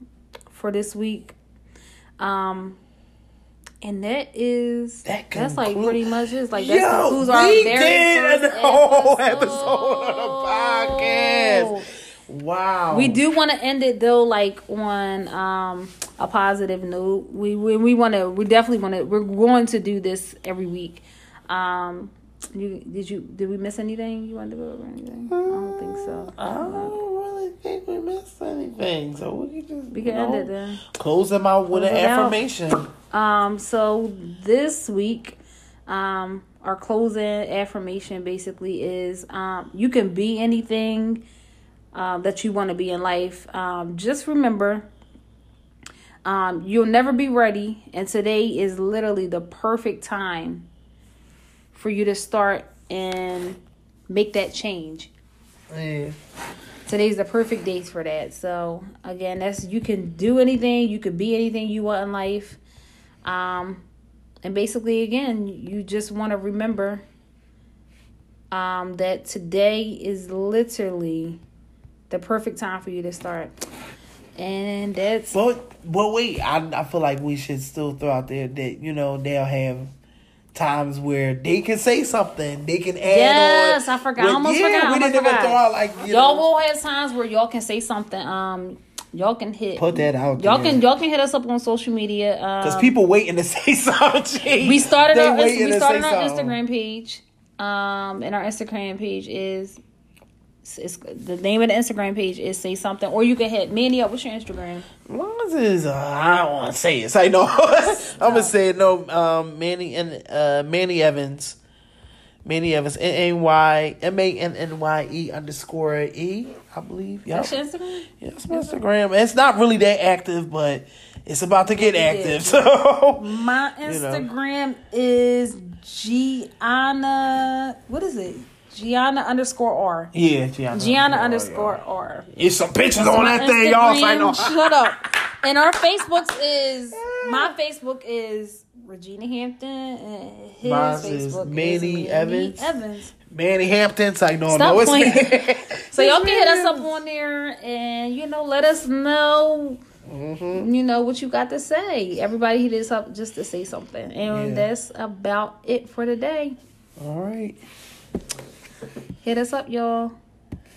for this week, um, and that is That that's like pretty much is like that's Yo, concludes our we very did first whole episode. episode of the podcast. Wow. We do want to end it though, like on um, a positive note. We we, we want to. We definitely want to. We're going to do this every week. Um, you did you did we miss anything you wanted to go over anything? I don't think so. I don't really think we missed anything, so we can just We can you end it then. Close them out with Close an it out. affirmation. Um, so this week, um, our closing affirmation basically is um, you can be anything um, that you want to be in life. Um, just remember, um, you'll never be ready, and today is literally the perfect time for you to start and make that change. Yeah. Today's the perfect day for that. So again, that's you can do anything, you can be anything you want in life. Um and basically again, you just want to remember um that today is literally the perfect time for you to start. And that's But but wait, I I feel like we should still throw out there that you know they'll have times where they can say something, they can add Yes, on. I forgot. I almost forgot. I We didn't even forgot. throw out like you y'all know, will have times where y'all can say something. Um y'all can hit put that out. y'all there. can y'all can hit us up on social media. Um, Because people waiting to say something. we started They our we started our something. Instagram page. Um, and our Instagram page is. It's, the name of the Instagram page is say something, or you can hit Manny up. What's your Instagram? As it's, uh, I don't want to say it. Say no. I'm gonna say it. No. Um, Manny and uh, Manny Evans, Manny Evans, N N Y M A N N Y E underscore E. I believe. Yep. That's your Instagram. Yeah, it's my Instagram. It's not really that active, but it's about to get active. So My You know. Instagram is Gianna. What is it? Gianna underscore R. yeah, Gianna, Gianna underscore. R. It's some pictures on that thing, y'all. Shut up. And our Facebooks is my Facebook is Regina Hampton and his Mine's is Manny is Evans. Evans. Manny Hampton. So I know. Stop no, it's playing. me. So y'all can hit us up on there and you know let us know Mm-hmm. you know what you got to say. Everybody hit us up just to say something. And Yeah. that's about it for today. All right. Hit us up, y'all.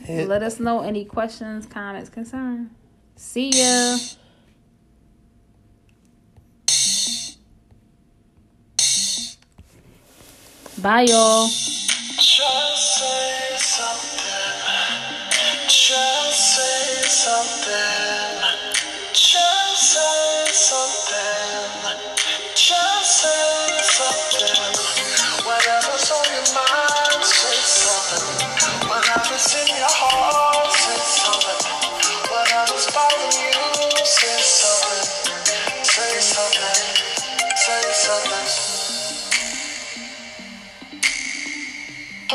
Hit- Let us know any questions, comments, concerns. See ya. Bye, y'all. Just say something. Just say something. Just say something. Just say something.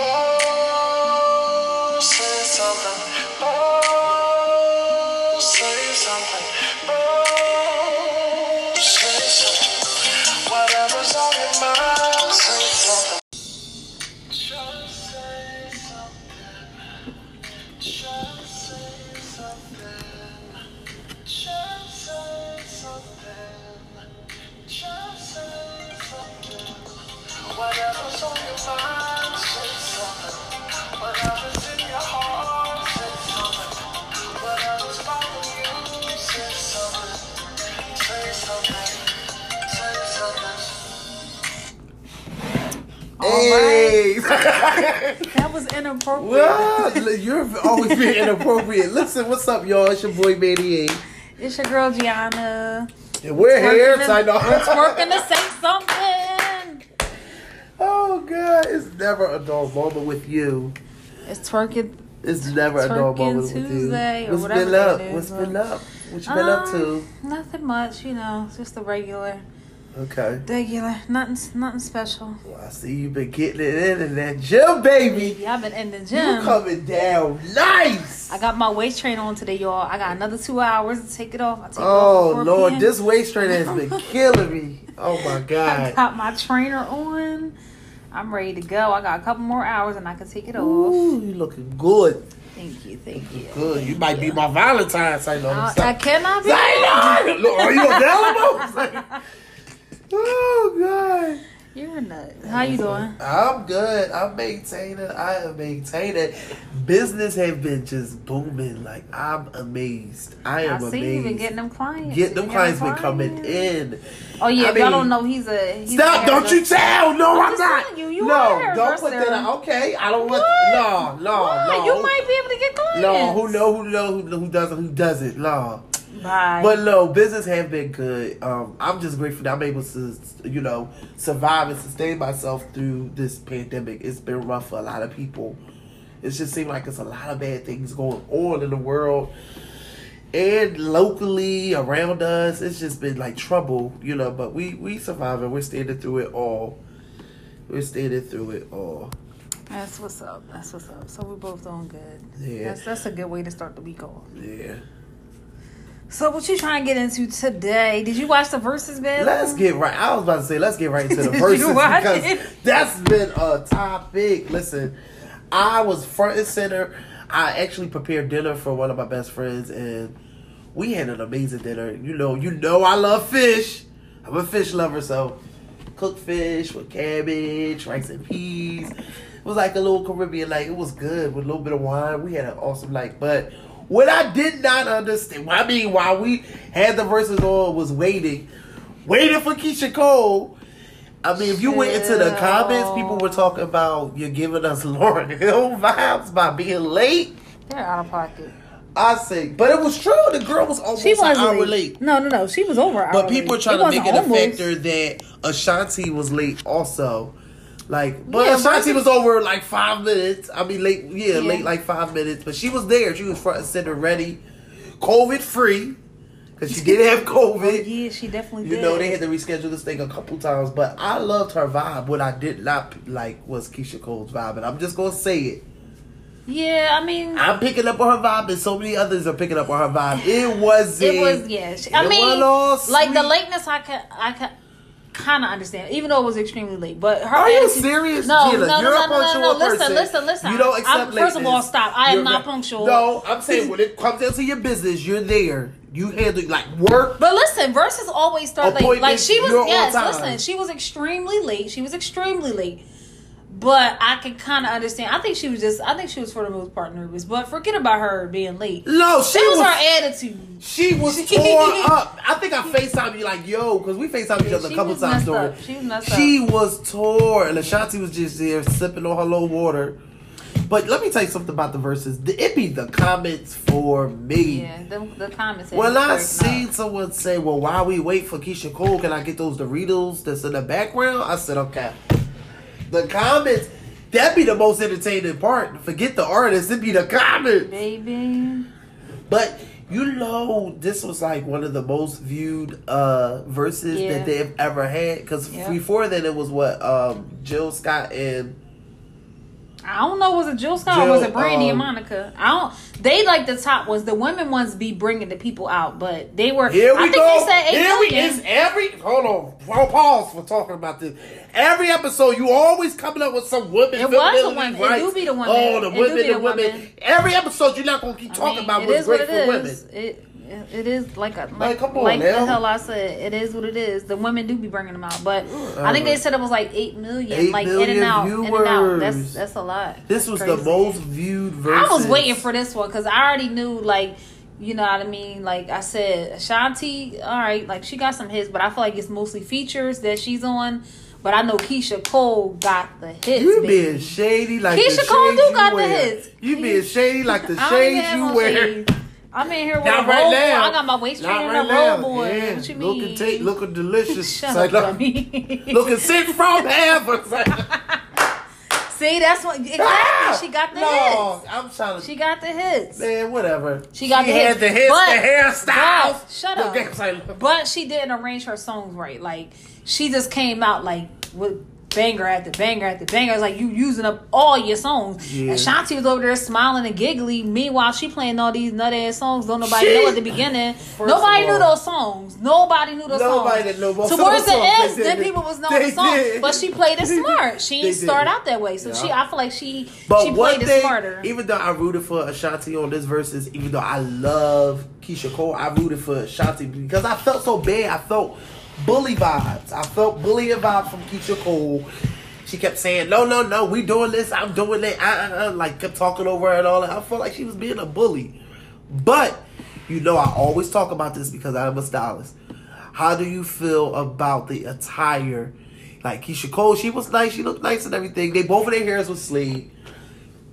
Oh, Hey. That was inappropriate. well, you're always being inappropriate. Listen, what's up, y'all? It's your boy Manny A. It's your girl Gianna. And we're here. Twerking I to- know. We're twerking to say something. Oh God, it's never a dull moment with you. It's twerking. It's never a dull Twerking moment with you. Tuesday or What's whatever been up? is, What's been up? What you been up Um, to? Nothing much, you know. It's just the regular, Okay. regular. Nothing, nothing special. Well, I see you've been getting it in in that gym, baby. Yeah, I've been in the gym. You coming down nice. I got my waist trainer on today, y'all. I got another two hours to take it off. I take it Oh off Lord, p.m. this waist trainer has been killing me. Oh my I God. got my trainer on. I'm ready to go. I got a couple more hours and I can take it off. Ooh, you looking good. Thank you, thank you. Good. You might be my Valentine's. I know. I, I cannot be. I know. Look, Are you available? oh God. You're a nut. How you doing? I'm good. I'm maintaining. I am maintaining. Business has been just booming. Like I'm amazed. I I am see amazed. you been getting them clients. Get them clients been coming in. Oh yeah, I y'all don't know, he's a he's Stop! a Don't you tell! No, I'm I'm not. you, you no, don't put that. Okay, I don't want. What? No, no, Why? no. You might be able to get clients. No, who know? Who know? Who, who doesn't? Who doesn't? No. Bye. But no, business have been good. Um, I'm just grateful that I'm able to, you know, survive and sustain myself through this pandemic. It's been rough for a lot of people. It just seems like it's a lot of bad things going on in the world and locally around us. It's just been like trouble, you know. But we we surviving. We're standing through it all. We're standing through it all. That's what's up. That's what's up. So we're both doing good. Yeah. That's that's a good way to start the week off. Yeah. So what you trying to get into today? Did you watch the Verzuz, man? Let's get right. I was about to say, let's get right into the Verzuz watch because it? that's been a topic. Listen, I was front and center. I actually prepared dinner for one of my best friends, and we had an amazing dinner. You know, you know, I love fish. I'm a fish lover, so cooked fish with cabbage, rice and peas. It was like a little Caribbean, like it was good with a little bit of wine. We had an awesome night, but. What I did not understand, I mean, while we had the Verzuz on, was waiting, waiting for Keyshia Cole. I mean, if you went into the comments, people were talking about you're giving us Lauryn Hill vibes by being late. They're out of pocket. I say, but it was true. The girl was almost She an wasn't hour late. late. No, no, no. She was over. an But hour people are late. trying It to make it a almost. factor that Ashanti was late also. Like, but Yeah, Ashanti was over like five minutes. I mean, late, yeah, Yeah. late like five minutes. But she was there. She was front and center, ready, COVID free, because she did have COVID. Yeah, she definitely You did. know, they had to reschedule this thing a couple times, but I loved her vibe. What I did not like was Keyshia Cole's vibe, and I'm just gonna say it. Yeah, I mean, I'm picking up on her vibe, and so many others are picking up on her vibe. It wasn't. it was yeah. She, I mean, like the lateness, I can I can kind of understand, even though it was extremely late. But her Are you attitude- serious, No, Gina? no, You're no, a no, no, no, no. Listen, person. listen, listen. You don't accept I'm, First of all, stop. I am not punctual. No, I'm saying when it comes down to your business, you're there. You handle like work. But listen, Verzuz always start late. Like she was, yes. Listen, she was extremely late. She was extremely late. But I can kind of understand. I think she was just. I think she was for the most part nervous. But forget about her being late. No, she was, was. her attitude. She was tore up. I think I Facetime you like, yo, because we Facetime each Yeah, other a couple times during. She was messed She was tore, and Ashanti was just there sipping on her low water. But let me tell you something about the Verzuz. It be the comments for me. Yeah, the, the comments. When I seen up. someone say, "Well, while we wait for Keyshia Cole, can I get those Doritos that's in the background?" I said, "Okay." The comments. That'd be the most entertaining part. Forget the artist; It'd be the comments. baby. But you know, this was like one of the most viewed uh Verzuz Yeah. that they've ever had. Because Yeah. before then, it was what um Jill Scott and I don't know. Was it Jill Scott or was it Brandy and um, Monica? I don't. They like the top ones. The women ones be bringing the people out, but they were. Here we I think go. they said eight Here we is every hold on. Hold pause for talking about this. Every episode, you always coming up with some women. It was the femininity women. It do be the women. Oh, the It women, the women. Every episode, you're not gonna keep I talking mean, about it what's what great it for is. women. It it is like a like, Like, come on like the hell I said. It is what it is. The women do be bringing them out, but I think they said it was like eight million, like in and out, in and out. That's that's a lot. This That's was crazy. the most viewed version. I was waiting for this one because I already knew, like, you know what I mean. Like I said, Ashanti, all right, like she got some hits, but I feel like it's mostly features that she's on. But I know Keyshia Cole got the hits. You baby. being shady like Keyshia Cole do got the hits. You being shady like the I don't even shades you wear. shades. I'm in here with Not a right roll. now. I got my waist Not trainer right and a roll boy. Yeah. What you mean? Looking, take, looking delicious. Shut up, look- looking sent from heaven. See, that's what exactly. Ah! She got the no, hits. I'm trying to. She got the hits. man, whatever. She got the had hits. the hits, But- the hairstyles. but- shut up. like- But she didn't arrange her songs right. Like she just came out like with banger after banger after banger. It's like you using up all your songs. Yeah. And Shanti was over there smiling and giggly. Meanwhile, she playing all these nut ass songs. Don't nobody know at the beginning. First Nobody of knew those songs. Nobody knew those Nobody songs. most Towards the end, then people was knowing the song. did. But she played it smart. She didn't start out that way. So she, I feel like she, But she played it smarter. even though I rooted for Ashanti on this Verzuz, even though I love Keyshia Cole, I rooted for Ashanti because I felt so bad. I felt bully vibes. I felt bully vibes from Keyshia Cole. She kept saying, "No, no, no, we doing this. I'm doing that." Uh, uh, uh, like kept talking over her and all that. I felt like she was being a bully. But you know, I always talk about this because I'm a stylist. How do you feel about the attire? Like Keyshia Cole, she was nice. She looked nice and everything. They both of their hairs was sleeved.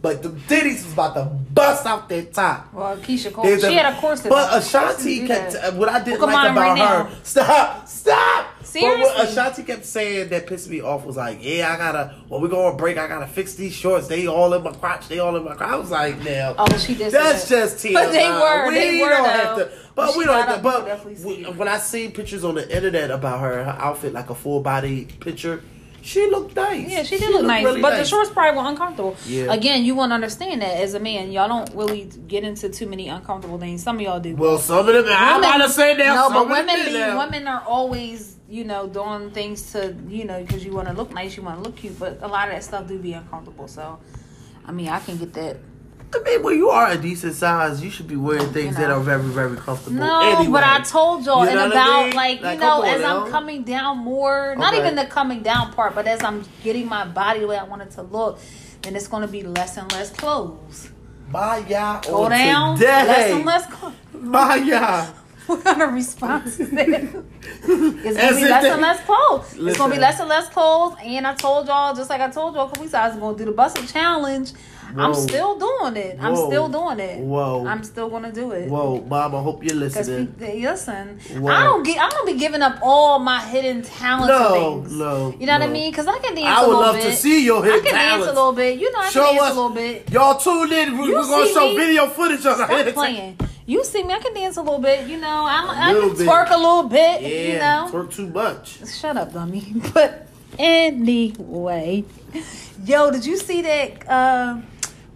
But the titties was about to bust out their top. well, Keyshia Cole, There's she had a corset. But. Ashanti kept that. what I didn't like about right her. now. Stop, stop. But Seriously. what Ashanti kept saying that pissed me off was like, yeah, I gotta. When we go on break, I gotta fix these shorts. They all in my crotch. They all in my crotch. I was like, now. Oh, she did. That's that. just TMI. But they were, We they were, don't have to. But She we don't have to. up, you could But definitely see w- it. when I seen pictures on the internet about her, her outfit, like a full body picture, she looked nice. Yeah, she did look nice, really but the shorts probably were uncomfortable. Yeah. Again, you want to understand that as a man, y'all don't really get into too many uncomfortable things. Some of y'all do. Well, some of them. I'm Women- not to say that. No, but women be women are always you know doing things to you know because you want to look nice, you want to look cute, but a lot of that stuff do be uncomfortable. So, I mean, I can get that. I mean, when you are a decent size, you should be wearing things You that are very, very comfortable. No, anyway. but I told y'all, You and know what I about mean? like you know, on as now. I'm coming down more, not even the coming down part, but as I'm getting my body the way I want it to look, then it's going to be less and less clothes. Maya Go on down, today. less and less clothes. Maya. What kind of response is that? It's gonna As be less they- and less clothes. It's gonna be less and less clothes. And I told y'all, just like I told y'all a couple weeks ago, I was gonna do the bustle challenge. I'm still doing it. I'm still doing it. Whoa. I'm still gonna do it. Whoa, mom, I hope you're listening. listen, Whoa. I don't get. I don't be giving up all my hidden talents No, things. no, You know what I mean? Because I can dance I would love bit. to see your I hidden can dance talents. a little bit. You know, I Show can dance us. a little bit. Y'all tune in. We, going to show me? video footage our Stop hidden playing. You see me? I can dance a little bit. You know, I'm, I can bit. twerk a little bit. Yeah, you know, twerk too much. Shut up, dummy. But anyway, yo, did you see that? Uh,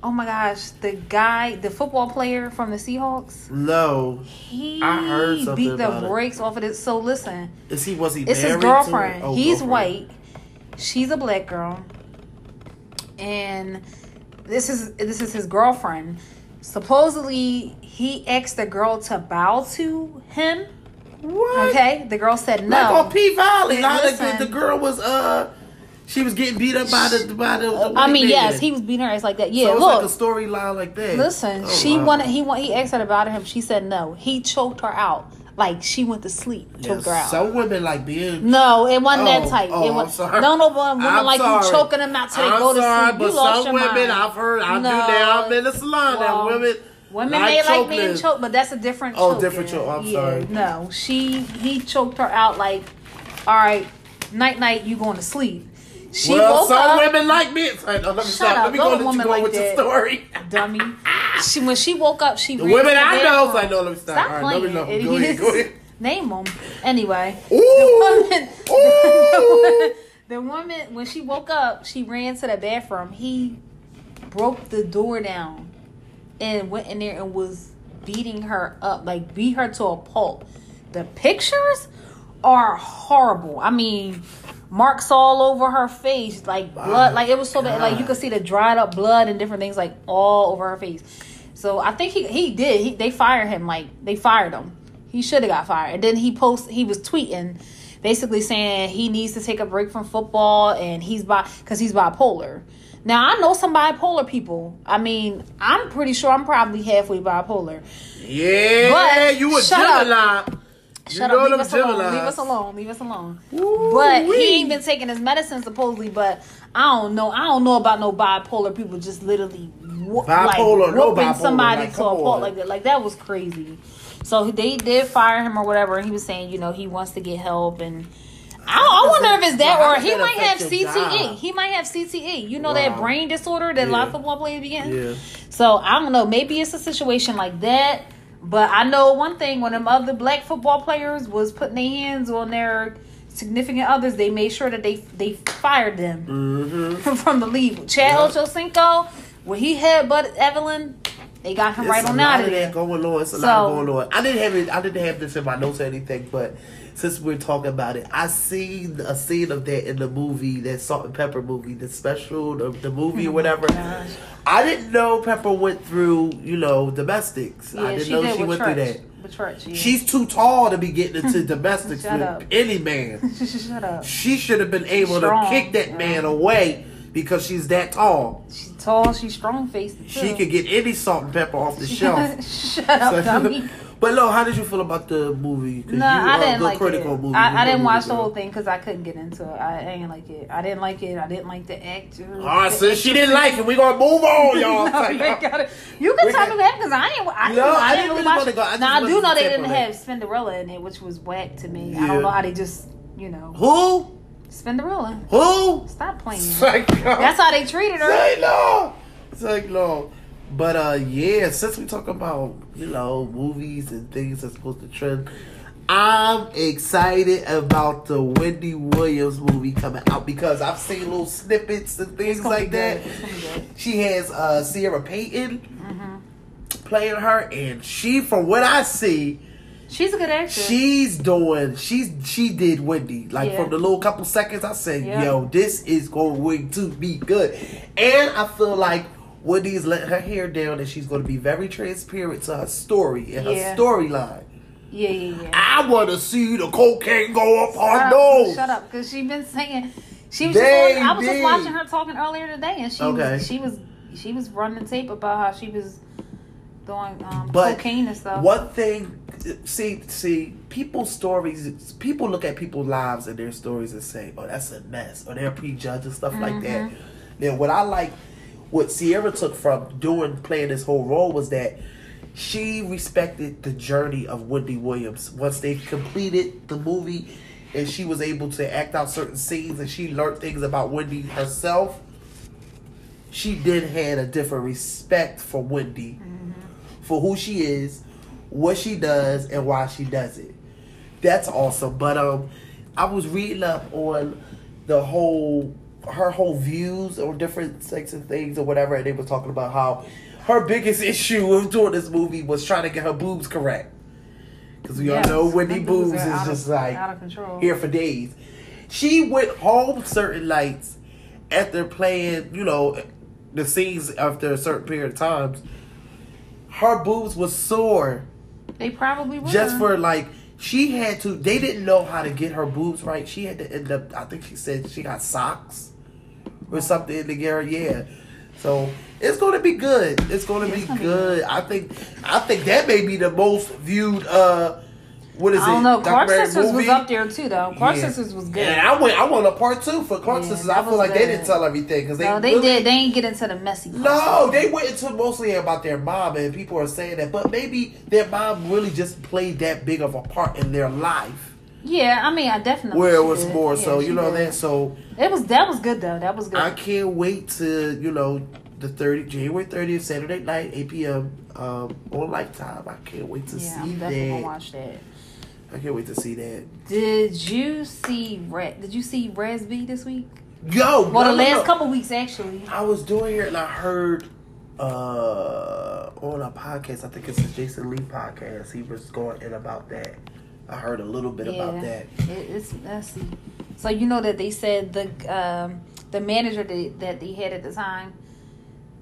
oh my gosh, the guy, the football player from the Seahawks, No, he I heard something beat the brakes off of it. So listen, is he? Was he? it's his girlfriend. oh, He's girlfriend. white. She's a black girl, and this is this is his girlfriend. Supposedly, he asked the girl to bow to him. What? Okay, the girl said no. Like on P Valley, the, the girl was uh, she was getting beat up by the by the. the I mean, man. yes, he was beating her ass like that. Yeah, so look, like a storyline like that. listen. Oh, she wow. wanted. He want. He asked her about him. She said no. He choked her out. Like she went to sleep. Yeah, Choked her out. Some women like being. no, it wasn't Oh, that tight. oh, it I'm was, sorry. No, no, but women I'm like sorry. you choking them out till they I'm go to sorry, sleep. but You lost some your women mind. I've heard. I No. do now. I'm in the salon. Well, Women. Women may like being choked, but that's a different. Oh, choke, different choke. I'm Yeah, sorry. No, she he choked her out like, all right, night night, you going to sleep. She well, woke some up. women like me. Sorry, no, let me Shut stop. up. Let me go. Let woman go like with that. your story. dummy. She when she woke up, she The women the I know. Like, no, let me stop. Stop All right, let me playing, know. Go ahead. Go ahead. Name them anyway. Ooh. woman- Ooh. The woman when she woke up, she ran to the bathroom. He broke the door down and went in there and was beating her up, like beat her to a pulp. The pictures are horrible. I mean, marks all over her face, like blood, like it was so bad. Like you could see the dried up blood and different things, like all over her face. So I think he he did. He, they fired him. Like they fired him. He should have got fired. And then he post he was tweeting, basically saying he needs to take a break from football and he's bi because he's bipolar. Now I know some bipolar people. I mean, I'm pretty sure I'm probably halfway bipolar. Yeah, But you a shut up. Shut know up, leave us alone. Leave us alone. Leave us alone. Ooh, But wee. he ain't been taking his medicine supposedly. But I don't know. I don't know about no bipolar people just literally whoop, like Bipolar, no whooping bipolar, somebody like, to a pulp like that. Like that was crazy. So they did fire him or whatever, and he was saying, you know, he wants to get help and. I, I wonder if it's that, or he that might have CTE. He might have CTE. You know that brain disorder that Yeah. of football players be. Yeah. So I don't know. Maybe it's a situation like that. But I know one thing: when them other black football players was putting their hands on their significant others, they made sure that they they fired them Mm-hmm. from the league. Chad Yeah. Ochocinco, when he had Bud Evelyn, they got him right It's on out of of there. going on. It's a So- lot going on. I didn't have it. I didn't have this in my notes or anything, but since we're talking about it, I seen a scene of that in the movie, that Salt-N-Pepa movie, the special, the, the movie or oh whatever. Oh I didn't know Pepa went through, you know, domestics. Yeah, I didn't she know did she went through that. Trutch, yeah. She's too tall to be getting into domestics with up. any man. shut up. She should have been able Strong, to kick that yeah. man away because she's that tall. She's tall. She's strong faced. She could get any salt and pepper off the shelf. shut up, dummy. But no, how did you feel about the movie? No, you I a didn't like critical it. movie. I, I didn't watch the whole thing because I couldn't get into it. I, I didn't like it. I didn't like it. I didn't like the actor. All right, since she didn't like it, we gonna move on, y'all. No, you got it. You can talk that because I ain't. I, No, I, I didn't really watch it. go. I now I do know they didn't have. Spinderella in it, which was whack to me. I don't know how they just, you know, Who? Spinderella. Who? Stop playing. Psycho. That's how they treated her. Say no. Say no. But uh, yeah, since we talk about you know movies and things that's supposed to trend, I'm excited about the Wendy Williams movie coming out because I've seen little snippets and things like that. good. It's gonna be good. She has uh Sierra Payton Mm-hmm. playing her, and she, from what I see, She's a good actress. she's doing. She's she did Wendy like Yeah. from the little couple seconds. I said, Yeah. "Yo, this is going to be good," and I feel like Wendy is letting her hair down, and she's going to be very transparent to her story and Yeah. her storyline. yeah, yeah, yeah. I want to see the cocaine go up her Shut up, nose. Shut up, because she's been saying. She was They just on, I was did. just watching her talking earlier today, and she Okay. was she was she was running tape about how she was doing um, But cocaine and stuff. One thing, see, see, people's stories. People look at people's lives and their stories and say, "Oh, that's a mess," or they're prejudged and stuff like that. Mm-hmm. Now, what I like, what Sierra took from doing playing this whole role was that she respected the journey of Wendy Williams. Once they completed the movie, and she was able to act out certain scenes, and she learned things about Wendy herself. She did had a different respect for Wendy for who she is, what she does, and why she does it. That's awesome. But um, I was reading up on the whole her whole views or different sex and things or whatever, and they were talking about how her biggest issue with doing this movie was trying to get her boobs correct. Because we Yes, all know Wendy boobs is of- just like out of control. here for days. She went home certain nights after playing, you know, the scenes after a certain period of times. Her boobs was sore they probably were just for like she had to. They didn't know how to get her boobs right. She had to end up. I think she said she got socks or something to get her. Yeah. So it's going to be good. It's going to be good. I think. I think that may be the most viewed. uh What is I don't it? know. Clark Sisters was up there too, though. Clark Yeah. Sisters was good. And I went. I want a part two for Clark Yeah, Sisters. I feel like they didn't tell everything because they. no, they really- did. They ain't get into the messy. part. No, they went into mostly about their mom, and people are saying that. But maybe their mom really just played that big of a part in their life, Yeah, I mean, I definitely. where it was did. more Yeah, so. You know did. that. So It was that was good though. That was good. I can't wait to you know the thirty January thirtieth Saturday night eight p.m. Um, on Lifetime. I can't wait to yeah, see I'm definitely gonna that. watch that. I can't wait to see that. Did you see Red? Did you see B this week? Yo, Well, no, the last no. couple weeks actually. I was doing it and I heard uh on a podcast, I think it's a Jason Lee podcast, he was going in about that. I heard a little bit about that. It, it's messy. So you know that they said the um, the manager that, that they had at the time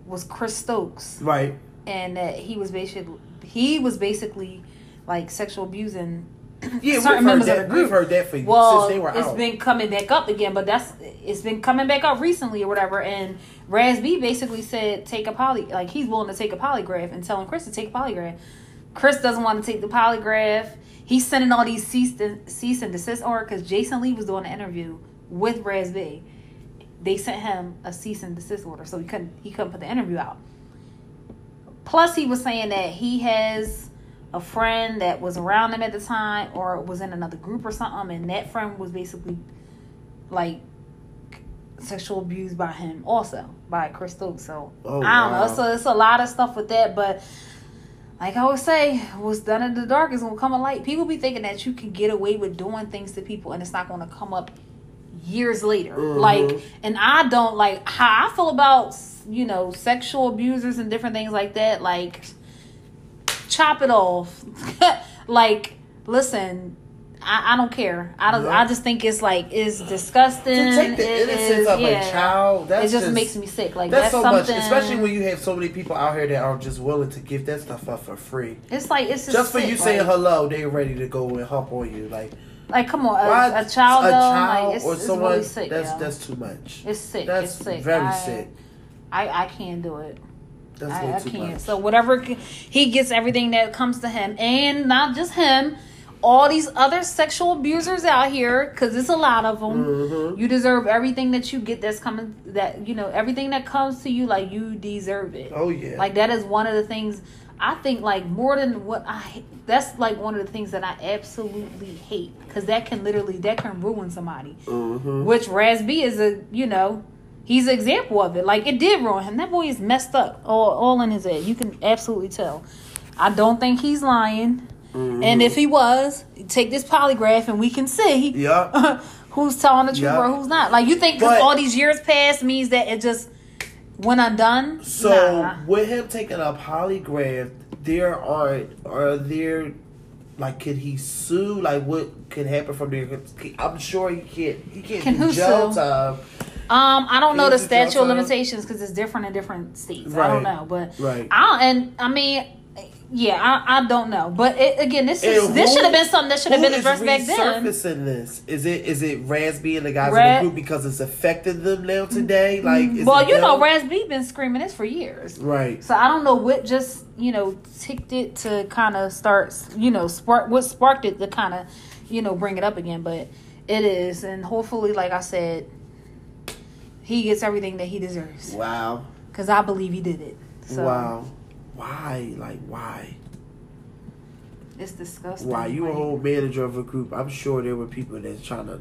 was Chris Stokes, Right. and that he was basically he was basically like sexual abusing Yeah, we've certain heard members of that. the We've heard that for Well, since they were it's out. been coming back up again, but that's it's been coming back up recently or whatever. And Raz B basically said take a poly like he's willing to take a polygraph and telling Chris to take a polygraph. Chris doesn't want to take the polygraph. He's sending all these cease and, cease and desist order because Jason Lee was doing an interview with Raz B. They sent him a cease and desist order, so he couldn't he couldn't put the interview out. Plus, he was saying that he has a friend that was around him at the time or was in another group or something, and that friend was basically like sexual abused by him also by Chris Stokes. So Oh, I don't wow. know. So it's a lot of stuff with that, but like I always say, what's done in the dark is gonna come to light. People be thinking that you can get away with doing things to people, and it's not gonna come up years later. Mhm. Like, and I don't like how I feel about you know sexual abusers and different things like that. Like, chop it off. like, listen. I, I don't care. I don't. Yeah. I just think it's like it's disgusting. to take the It innocence is- of yeah. a child, that's it just, makes me sick. Like that's, that's, so something. much, especially when you have so many people out here that are just willing to give that stuff up for free. it's like it's just, Just for sick, you saying hello, they're ready to go and hop on you. Like Like, come on, a, a child, a though, child like, it's, or someone really sick. that's yo. that's too much. it's sick. that's it's sick. very I, sick. I, I can't do it. That's I, I can't. much. So whatever he gets, everything that comes to him, and not just him, all these other sexual abusers out here, because it's a lot of them. Mhm. You deserve everything that you get. That's coming. That you know, everything that comes to you, like you deserve it. Oh yeah. Like that is one of the things I think like more than what I that's like one of the things that I absolutely hate because that can literally that can ruin somebody. Mhm. Which Raz B is a you know he's an example of it. Like it did ruin him. That boy is messed up all all in his head. You can absolutely tell. I don't think he's lying. Mm-hmm. And if he was, take this polygraph and we can see Yeah. who's telling the truth Yeah. or who's not. Like you think because all these years passed means that it just went undone? So Nah. with him taking a polygraph, there are are there like could he sue? Like what could happen from there? I'm sure he can't. He can't Can do who jail sue? time. Um, I don't know the Is it your statute of limitations because it's different in different states. I don't know, but Right. I don't, and I mean, yeah, I, I don't know. But it, again, this is And this should have been something that should have been addressed back then. resurfacing this? Is it is it Raz and the guys in the group because it's affecting them now today? Mm-hmm. Like, is Well, you know, them? Raz B been screaming this for years. right? So I don't know what just you know ticked it to kind of start you know spark what sparked it to kind of you know bring it up again, but it is, and hopefully, like I said, he gets everything that he deserves Wow, because I believe he did it. So wow. Why? Like, why? it's disgusting. Why? You a whole manager of a group. I'm sure there were people that's trying to,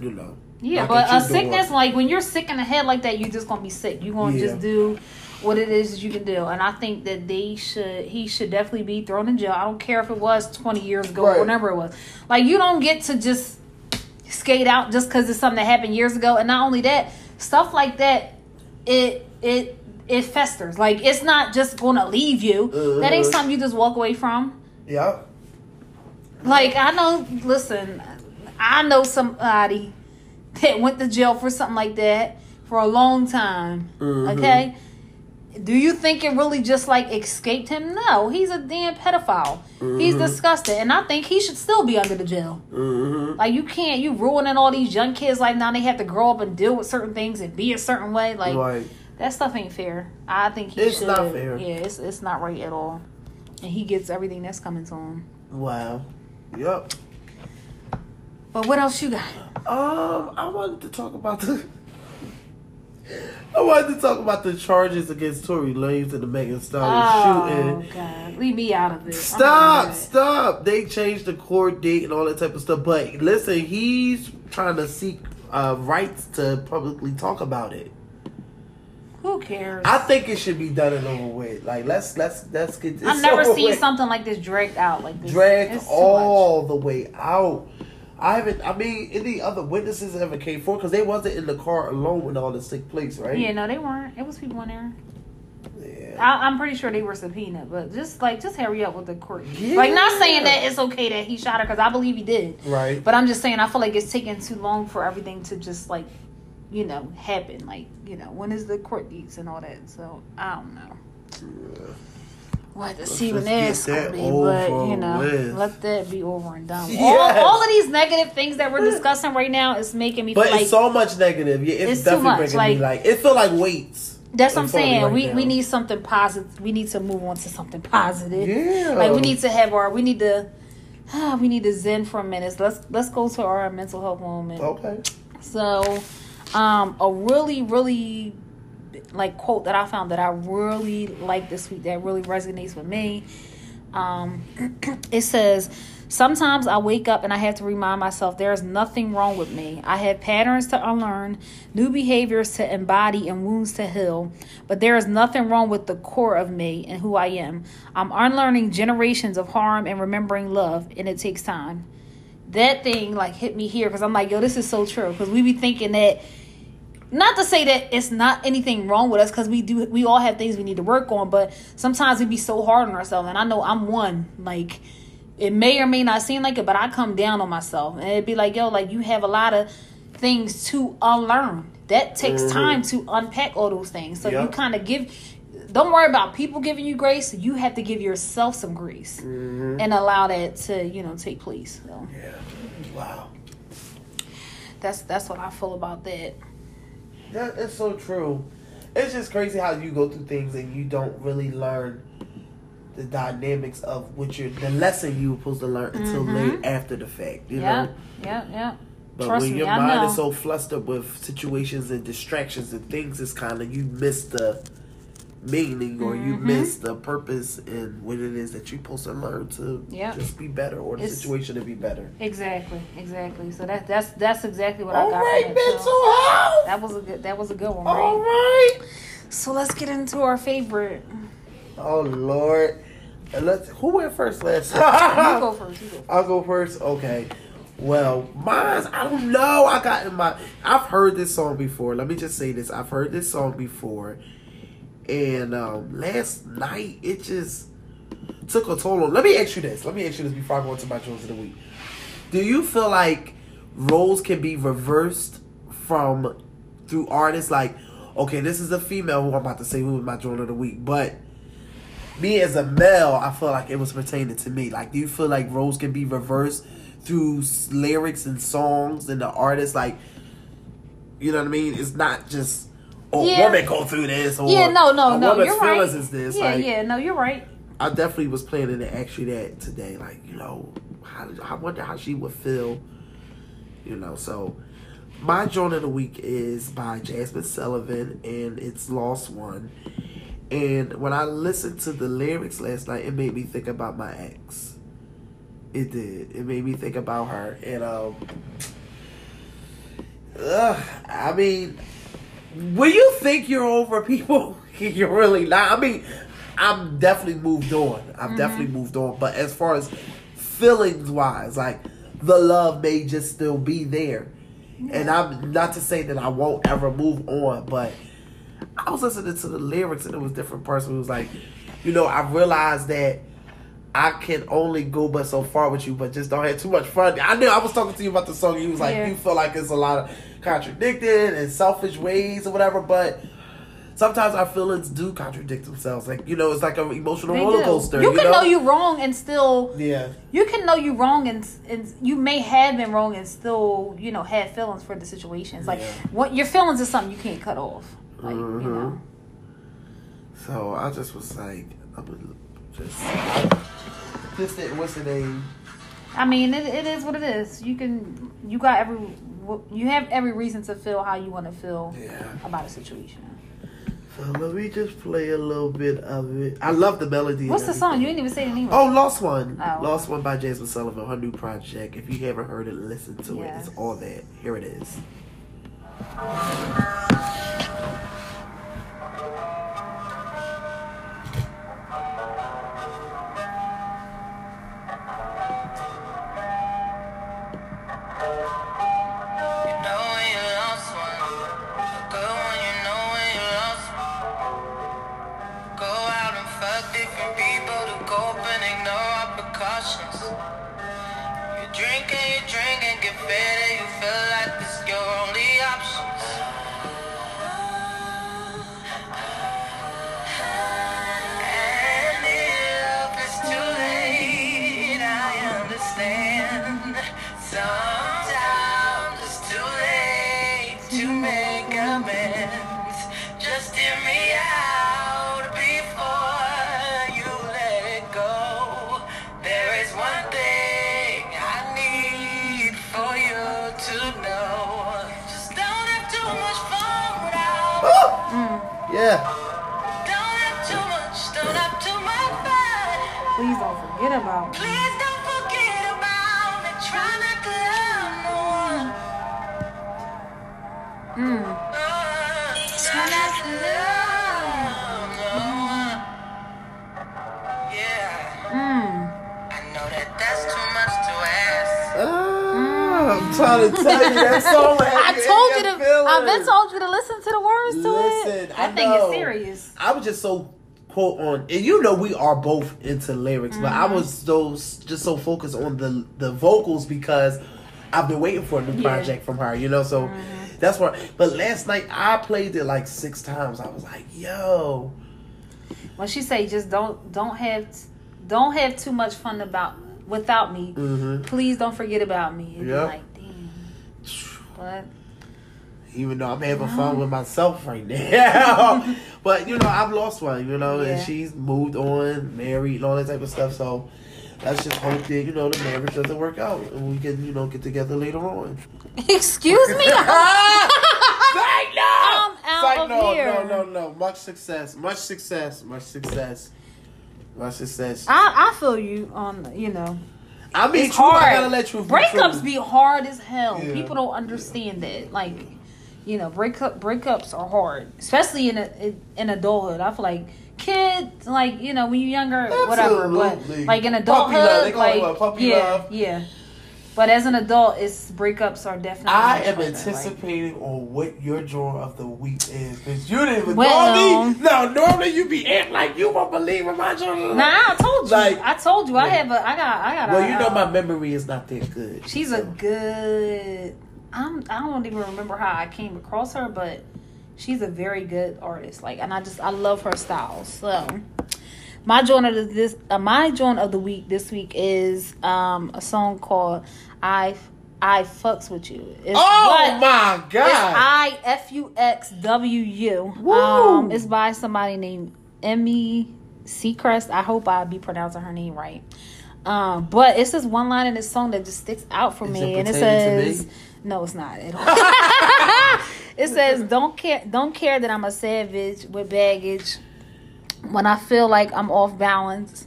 you know. Yeah, but a sickness like when you're sick in the head like that, you're just gonna be sick. You're gonna Yeah. just do what it is that you can do, and I think that they should. He should definitely be thrown in jail. I don't care if it was 20 years ago Right. or whenever it was. Like you don't get to just skate out just because it's something that happened years ago. And not only that, stuff like that, it it it festers. Like it's not just gonna leave you. That ain't Uh-huh. something you just walk away from. Yeah. Like I know, listen, I know somebody that went to jail for something like that for a long time. Mhm. Okay, do you think it really just like escaped him? No, he's a damn pedophile. He's Mhm. disgusting, and I think he should still be under the jail. Mm-hmm. Like you can't, you ruining all these young kids. Like now they have to grow up and deal with certain things and be a certain way. Like Right. That stuff ain't fair. I think he It's should. not fair. Yeah, it's it's not right at all. And he gets everything that's coming to him. Wow. Yep. But what else you got? Um, I wanted to talk about the. I wanted to talk about the charges against Tory Lanez and the Megan Stallion Oh shooting. God, leave me out of this. Stop! Stop! They changed the court date and all that type of stuff. But listen, he's trying to seek uh, rights to publicly talk about it. Who cares? I think it should be done and over with. Like let's let's let's get this. I've never seen with. something like this dragged out like this. dragged all the way out. I haven't. I mean, any other witnesses ever came forward because they wasn't in the car alone when all this took place, right? Yeah, no, they weren't. It was people in there. Yeah. I, I'm pretty sure they were subpoenaed, but just like just hurry up with the court. Yeah. Like not saying that it's okay that he shot her because I believe he did, Right. but I'm just saying I feel like it's taking too long for everything to just like, you know, happen. Like you know, when is the court dates and all that? So I don't know. We'll have to see when that's gonna be, but you know, with. let that be over and done. with. Yes. All, all of these negative things that we're discussing right now is making me But feel like it's so much negative. Yeah, it's, It's too definitely much, bringing me like- like it feel like weights. That's what I'm in front of me saying. right we now. we need something positive. We need to move on to something positive. Yeah. Like we need to have our we need to ah, we need to zen for a minute. Let's let's go to our mental health moment. Okay. So, um, a really really like quote that I found that I really like this week that really resonates with me. Um, it says, Sometimes I wake up and I have to remind myself there is nothing wrong with me. I have patterns to unlearn, new behaviors to embody, and wounds to heal. But there is nothing wrong with the core of me and who I am. I'm unlearning generations of harm and remembering love, and it takes time. That thing like hit me here because I'm like, yo, this is so true. Because we be thinking that not to say that it's not anything wrong with us because we do we all have things we need to work on but sometimes we be so hard on ourselves and i know i'm one like it may or may not seem like it but i come down on myself and it'd be like yo like you have a lot of things to unlearn. That takes mm-hmm. time to unpack all those things so you kind of give don't worry about people giving you grace you have to give yourself some grace mm-hmm. and allow that to you know take place so. Yeah. Wow. that's that's what i feel about that That is so true. It's just crazy how you go through things and you don't really learn the dynamics of what you're the lesson you were supposed to learn until mm-hmm. late after the fact. You yeah know. yeah yeah But Trust when me, your I mind know. is so flustered with situations and distractions and things, it's kind of you miss the meaning or you Mm-hmm. miss the purpose and what it is that you're supposed to learn to Yeah. just be better or the It's- situation to be better. Exactly, exactly. So that that's that's exactly what All I got right, from it mental health. That was a good that was a good one, All right? right. So let's get into our favorite. Oh Lord. And let's who went first last You go first. You go. First. I'll go first. Okay. Well, mine's I don't know. I got in my I've heard this song before. Let me just say this. I've heard this song before. And um last night it just took a toll on let me ask you this. Let me ask you this before I go into my jewels of the week. Do you feel like roles can be reversed from through artists like okay, this is a female who I'm about to say who was my jewel of the week, but me as a male, I feel like it was pertaining to me. Like, do you feel like roles can be reversed through lyrics and songs and the artists? Like, you know what I mean? It's not just oh, Yeah. woman go through this or Yeah, no, no, no. woman's You're right. is this. Yeah, like, yeah. No, you're right. I definitely was planning to ask you that today. Like, you know, how, I wonder how she would feel. You know, so my joint of the week is by Jazmine Sullivan, and it's Lost One. And when I listened to the lyrics last night, it made me think about my ex. It did. It made me think about her, and um, ugh, I mean, when you think you're over people, you're really not. I mean, I'm definitely moved on. I've mm-hmm. definitely moved on. But as far as feelings wise, like the love may just still be there. And I'm not to say that I won't ever move on, but I was listening to the lyrics and it was different person who was like, you know, I realized that I can only go but so far with you, but just don't have too much fun. I knew I was talking to you about the song. You was like, Yeah. you feel like it's a lot of contradicted and selfish ways or whatever, but sometimes our feelings do contradict themselves. Like you know, it's like an emotional They roller coaster. You You, can know? know you wrong and still Yeah, you can know you wrong and and you may have been wrong and still you know have feelings for the situations. Like Yeah. what your feelings is something you can't cut off. Like you Mhm. know. So I just was like, I'm just just what's the name? I mean, it, it is what it is. You can, you got every, you have every reason to feel how you want to feel Yeah. about a situation. So let me just play a little bit of it. I love the melody. What's the song? You didn't even say the name. Oh, Lost One. Oh. Lost One by Jazmine Sullivan, her new project. If you haven't heard it, listen to it. It's all that. Here it is. You drink and you drink and get fed. Trying to tell you that song. I told you to. I've been told you to listen to the words to Listen, it. I That thing know. is serious. I was just so quote on, and you know we are both into lyrics, but Mm-hmm. I was those just so focused on the the vocals because I've been waiting for a new Yeah. Mm-hmm. project from her, you know. So that's why. But last night I played it like six times. I was like, yo, When she say just don't don't have don't have too much fun about without me. hmm Please don't forget about me. It'd Yeah. like, But even though I'm having fun with myself right now. but you know, I've lost one, you know, Yeah. and she's moved on, married, and all that type of stuff. So let's just hope that you know the marriage doesn't work out, and we can you know get together later on. excuse me. Psych no! I'm out Psych of no, here. no, no, no. Much success, much success, much success, much success. I, I feel you on you know I mean, it's hard. I gotta let you Breakups be hard as hell. Yeah. People don't understand that. Like, you know, breakup breakups are hard, especially in a, in, in adulthood. I feel like kids, like you know, when you're younger, whatever. But like in Puppy adulthood, love. They call it like what, puppy yeah, love? yeah. But as an adult, it's breakups are definitely. I am anticipating on what your draw of the week is because you didn't Well- normally. No, normally you be acting like you won't believe in my draw. Like, nah, I told you. Like- I told you. I have a. I got. I got. Well, a, you know uh, my memory is not that good. She's a good. I'm. I don't even remember how I came across her, but she's a very good artist. Like, and I just I love her style. So, my joint of the, this uh, my joint of the week this week is um a song called I I fucks with you. It's, Oh but my god! I F U X W U. Woo. Um, it's by somebody named Emmy Seacrest. I hope I be pronouncing her name right. Um, but it's this one line in this song that just sticks out for Is me, it and it says, "No, it's not at all." it says, "Don't care, don't care that I'm a savage with baggage. When I feel like I'm off balance,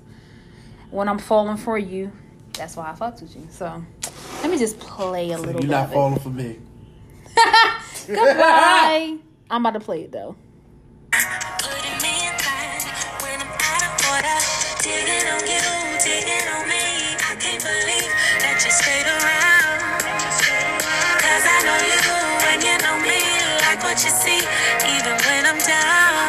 when I'm falling for you, that's why I fucked with you." So, let me just play a So little you're bit. not of it. falling for me. Goodbye. I'm about to play it though. Putting me in tight when I'm out of order. Digging on you, digging on me. I can't believe that you stayed around. Cause I know you and you know me. Like what you see, even when I'm down.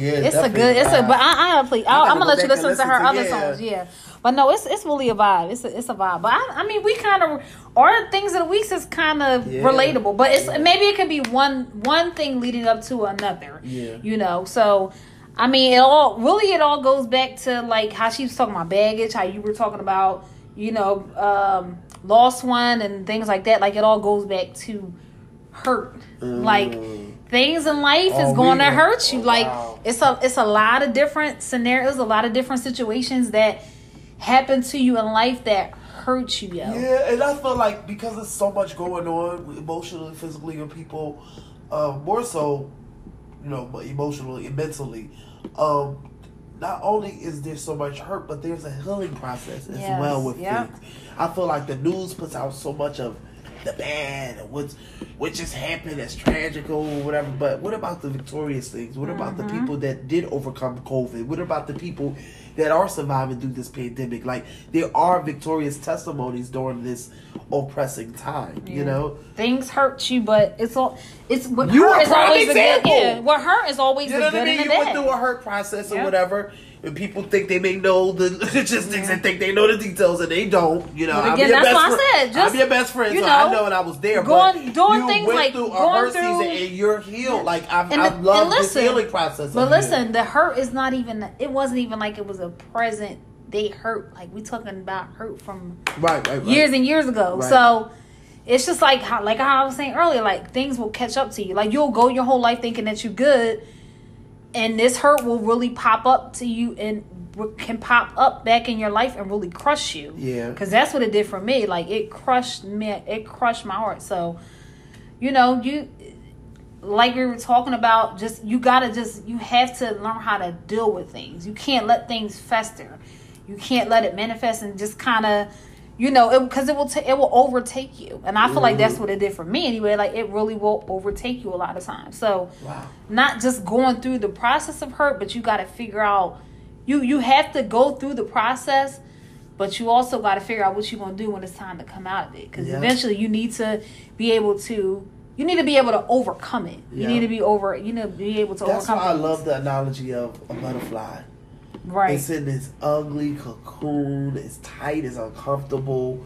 Yeah, It's a good. It's a. But I, I play. I, I'm gonna go let you and listen to her to- other yeah. songs. Yeah. But no, it's it's really a vibe. It's a it's a vibe. But I, I mean, we kind of our things of the weeks is kind of Yeah. relatable. But it's maybe it could be one one thing leading up to another. Yeah. You know. So. I mean, it all really it all goes back to like how she was talking about baggage, how you were talking about, you know, um, lost one and things like that. Like it all goes back to hurt. Like things in life Oh, is going to hurt you. oh, like wow. it's a it's a lot of different scenarios, a lot of different situations that happen to you in life that hurt you, yo. Yeah, and I feel like because there's so much going on emotionally, physically, and people, uh, more so, you know, emotionally and mentally, um, not only is there so much hurt, but there's a healing process as Yes, well with yep. things. I feel like the news puts out so much of the bad and what's what just happened that's tragical or whatever. But what about the victorious things? What about Mm-hmm. the people that did overcome COVID? What about the people that are surviving through this pandemic? Like there are victorious testimonies during this oppressing time. You know, Things hurt you, but it's all it's what You a is always the good. example. Yeah, what hurt is always You the know good what I mean? You went through a hurt process or Yeah. whatever, and people think they may know the logistics and think they know the details, and they don't. You know, But I'm again, your that's best why I friend. said, just, I'm your best friend, you so I know, know, and I was there. going- but doing you things went like through a going hurt through- season, and you're healed. Like I've, And- I've loved and this healing process. But listen, the hurt is not even. It wasn't even like it was a present. They hurt like we talking about hurt from right, right, right. years and years ago. Right. So it's just like how, like how I was saying earlier. Like things will catch up to you. Like you'll go your whole life thinking that you're good, and this hurt will really pop up to you and can pop up back in your life and really crush you. Yeah. Because that's what it did for me. Like it crushed me. It crushed my heart. So, you know, you like we were talking about, just you gotta just you have to learn how to deal with things. You can't let things fester. You can't let it manifest and just kind of, you know, because it, will ta- it will overtake you. And I feel like that's mm-hmm. what it did for me anyway. Like it really will overtake you a lot of times. So, Wow. not just going through the process of hurt, but you got to figure out you you have to go through the process, but you also got to figure out what you're gonna do when it's time to come out of it. Because Yeah. eventually, you need to be able to. You need to be able to overcome it. You need to be over. You know, be able to That's why overcome. I love the analogy of a butterfly. Right. It's in this ugly cocoon. It's tight. It's uncomfortable.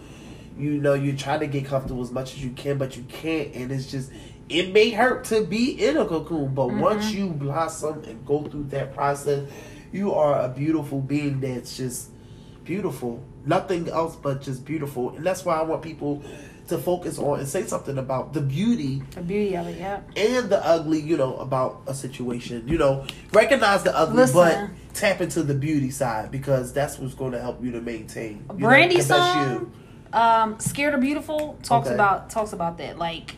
You know, you try to get comfortable as much as you can, but you can't. And it's just, it may hurt to be in a cocoon. But Mm-hmm. once you blossom and go through that process, you are a beautiful being that's just beautiful. Nothing else but just beautiful. And that's why I want people to focus on and say something about the beauty the beauty of it. Yeah. and the ugly, you know, about a situation. You know, recognize the ugly, Listen. but tap into the beauty side because that's what's going to help you to maintain. You know, Brandy that's song, um, "Scared of Beautiful" talks Okay. about talks about that. Like,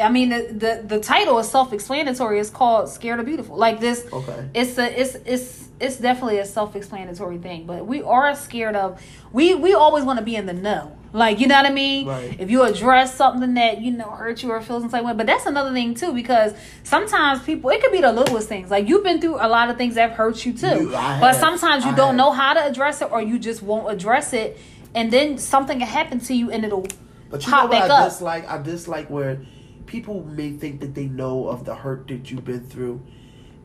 I mean, the the, the title is self explanatory. It's called "Scared of Beautiful." Like this, Okay. it's a it's it's it's definitely a self explanatory thing. But we are scared of we we always want to be in the know. Like you know what I mean? Right. If you address something that you know hurt you or feels some type of way, but that's another thing too because sometimes people it could be the littlest things. Like you've been through a lot of things that have hurt you too, You- I but sometimes you I don't have. know how to address it or you just won't address it, and then something can happen to you and it'll But you know what back I up. dislike? I dislike where people may think that they know of the hurt that you've been through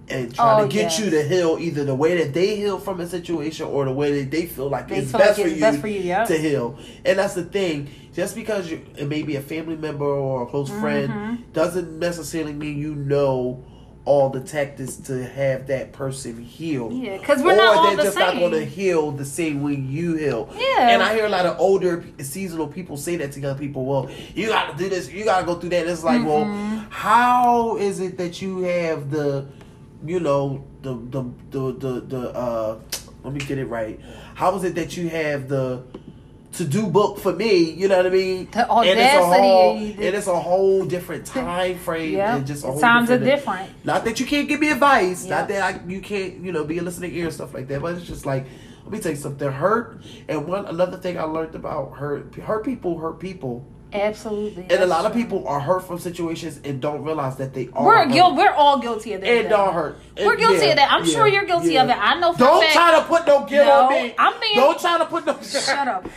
and trying Oh, to get yes. you to heal either the way that they heal from a situation or the way that they feel like They it's feel best, like for it's you best for you, yeah. to heal. And that's the thing. Just because you it may be a family member or a close Mm-hmm. friend doesn't necessarily mean you know all the tactics to have that person heal. Yeah, because we're or not all they're the just not going to heal the same way you heal. Yeah. And I hear a lot of older seasonal people say that to young people. Well, you got to do this. You got to go through that. And it's like, well, how is it that you have the, you know, the the the the, the uh, let me get it right. How is it that you have the to do book for me? You know what I mean? The and it's a whole, and it's a whole different time frame. Yeah. and just a whole Times are different. Not that you can't give me advice. Yeah. Not that I, you can't, you know, be a listening ear and stuff like that. But it's just like, let me tell you something. Hurt and one another thing I learned about hurt. Hurt people hurt people, Absolutely. and a lot of people are hurt from situations and don't realize that they are. We're hurt. guilty. We're all guilty of that. It don't hurt. We're guilty yeah, of that. I'm yeah, sure you're guilty yeah. of it. I know. For Don't fact- try to put no guilt No, on me. I'm being- Don't try to put no. Shut up.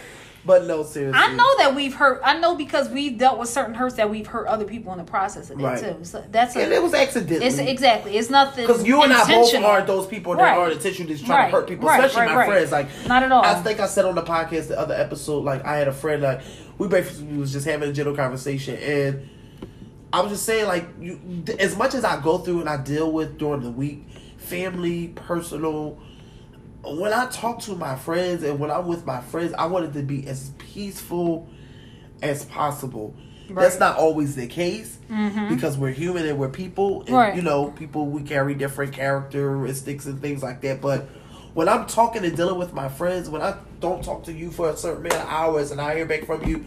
But no, seriously. I know that we've hurt. I know because we've dealt with certain hurts that we've hurt other people in the process of that Right. too. So that's a, And it was accidentally. It's exactly. It's nothing. Because you and I both aren't those people that Right. are intentionally just trying Right. to hurt people, especially my friends. Like Not at all. I think I said on the podcast the other episode, like I had a friend, like we basically was just having a general conversation, and I was just saying, like you, as much as I go through and I deal with during the week, family, personal. When I talk to my friends and when I'm with my friends, I want it to be as peaceful as possible. That's not always the case mm-hmm. because we're human and we're people. And, Right. You know, people we carry different characteristics and things like that. But when I'm talking and dealing with my friends, when I don't talk to you for a certain amount of hours and I hear back from you,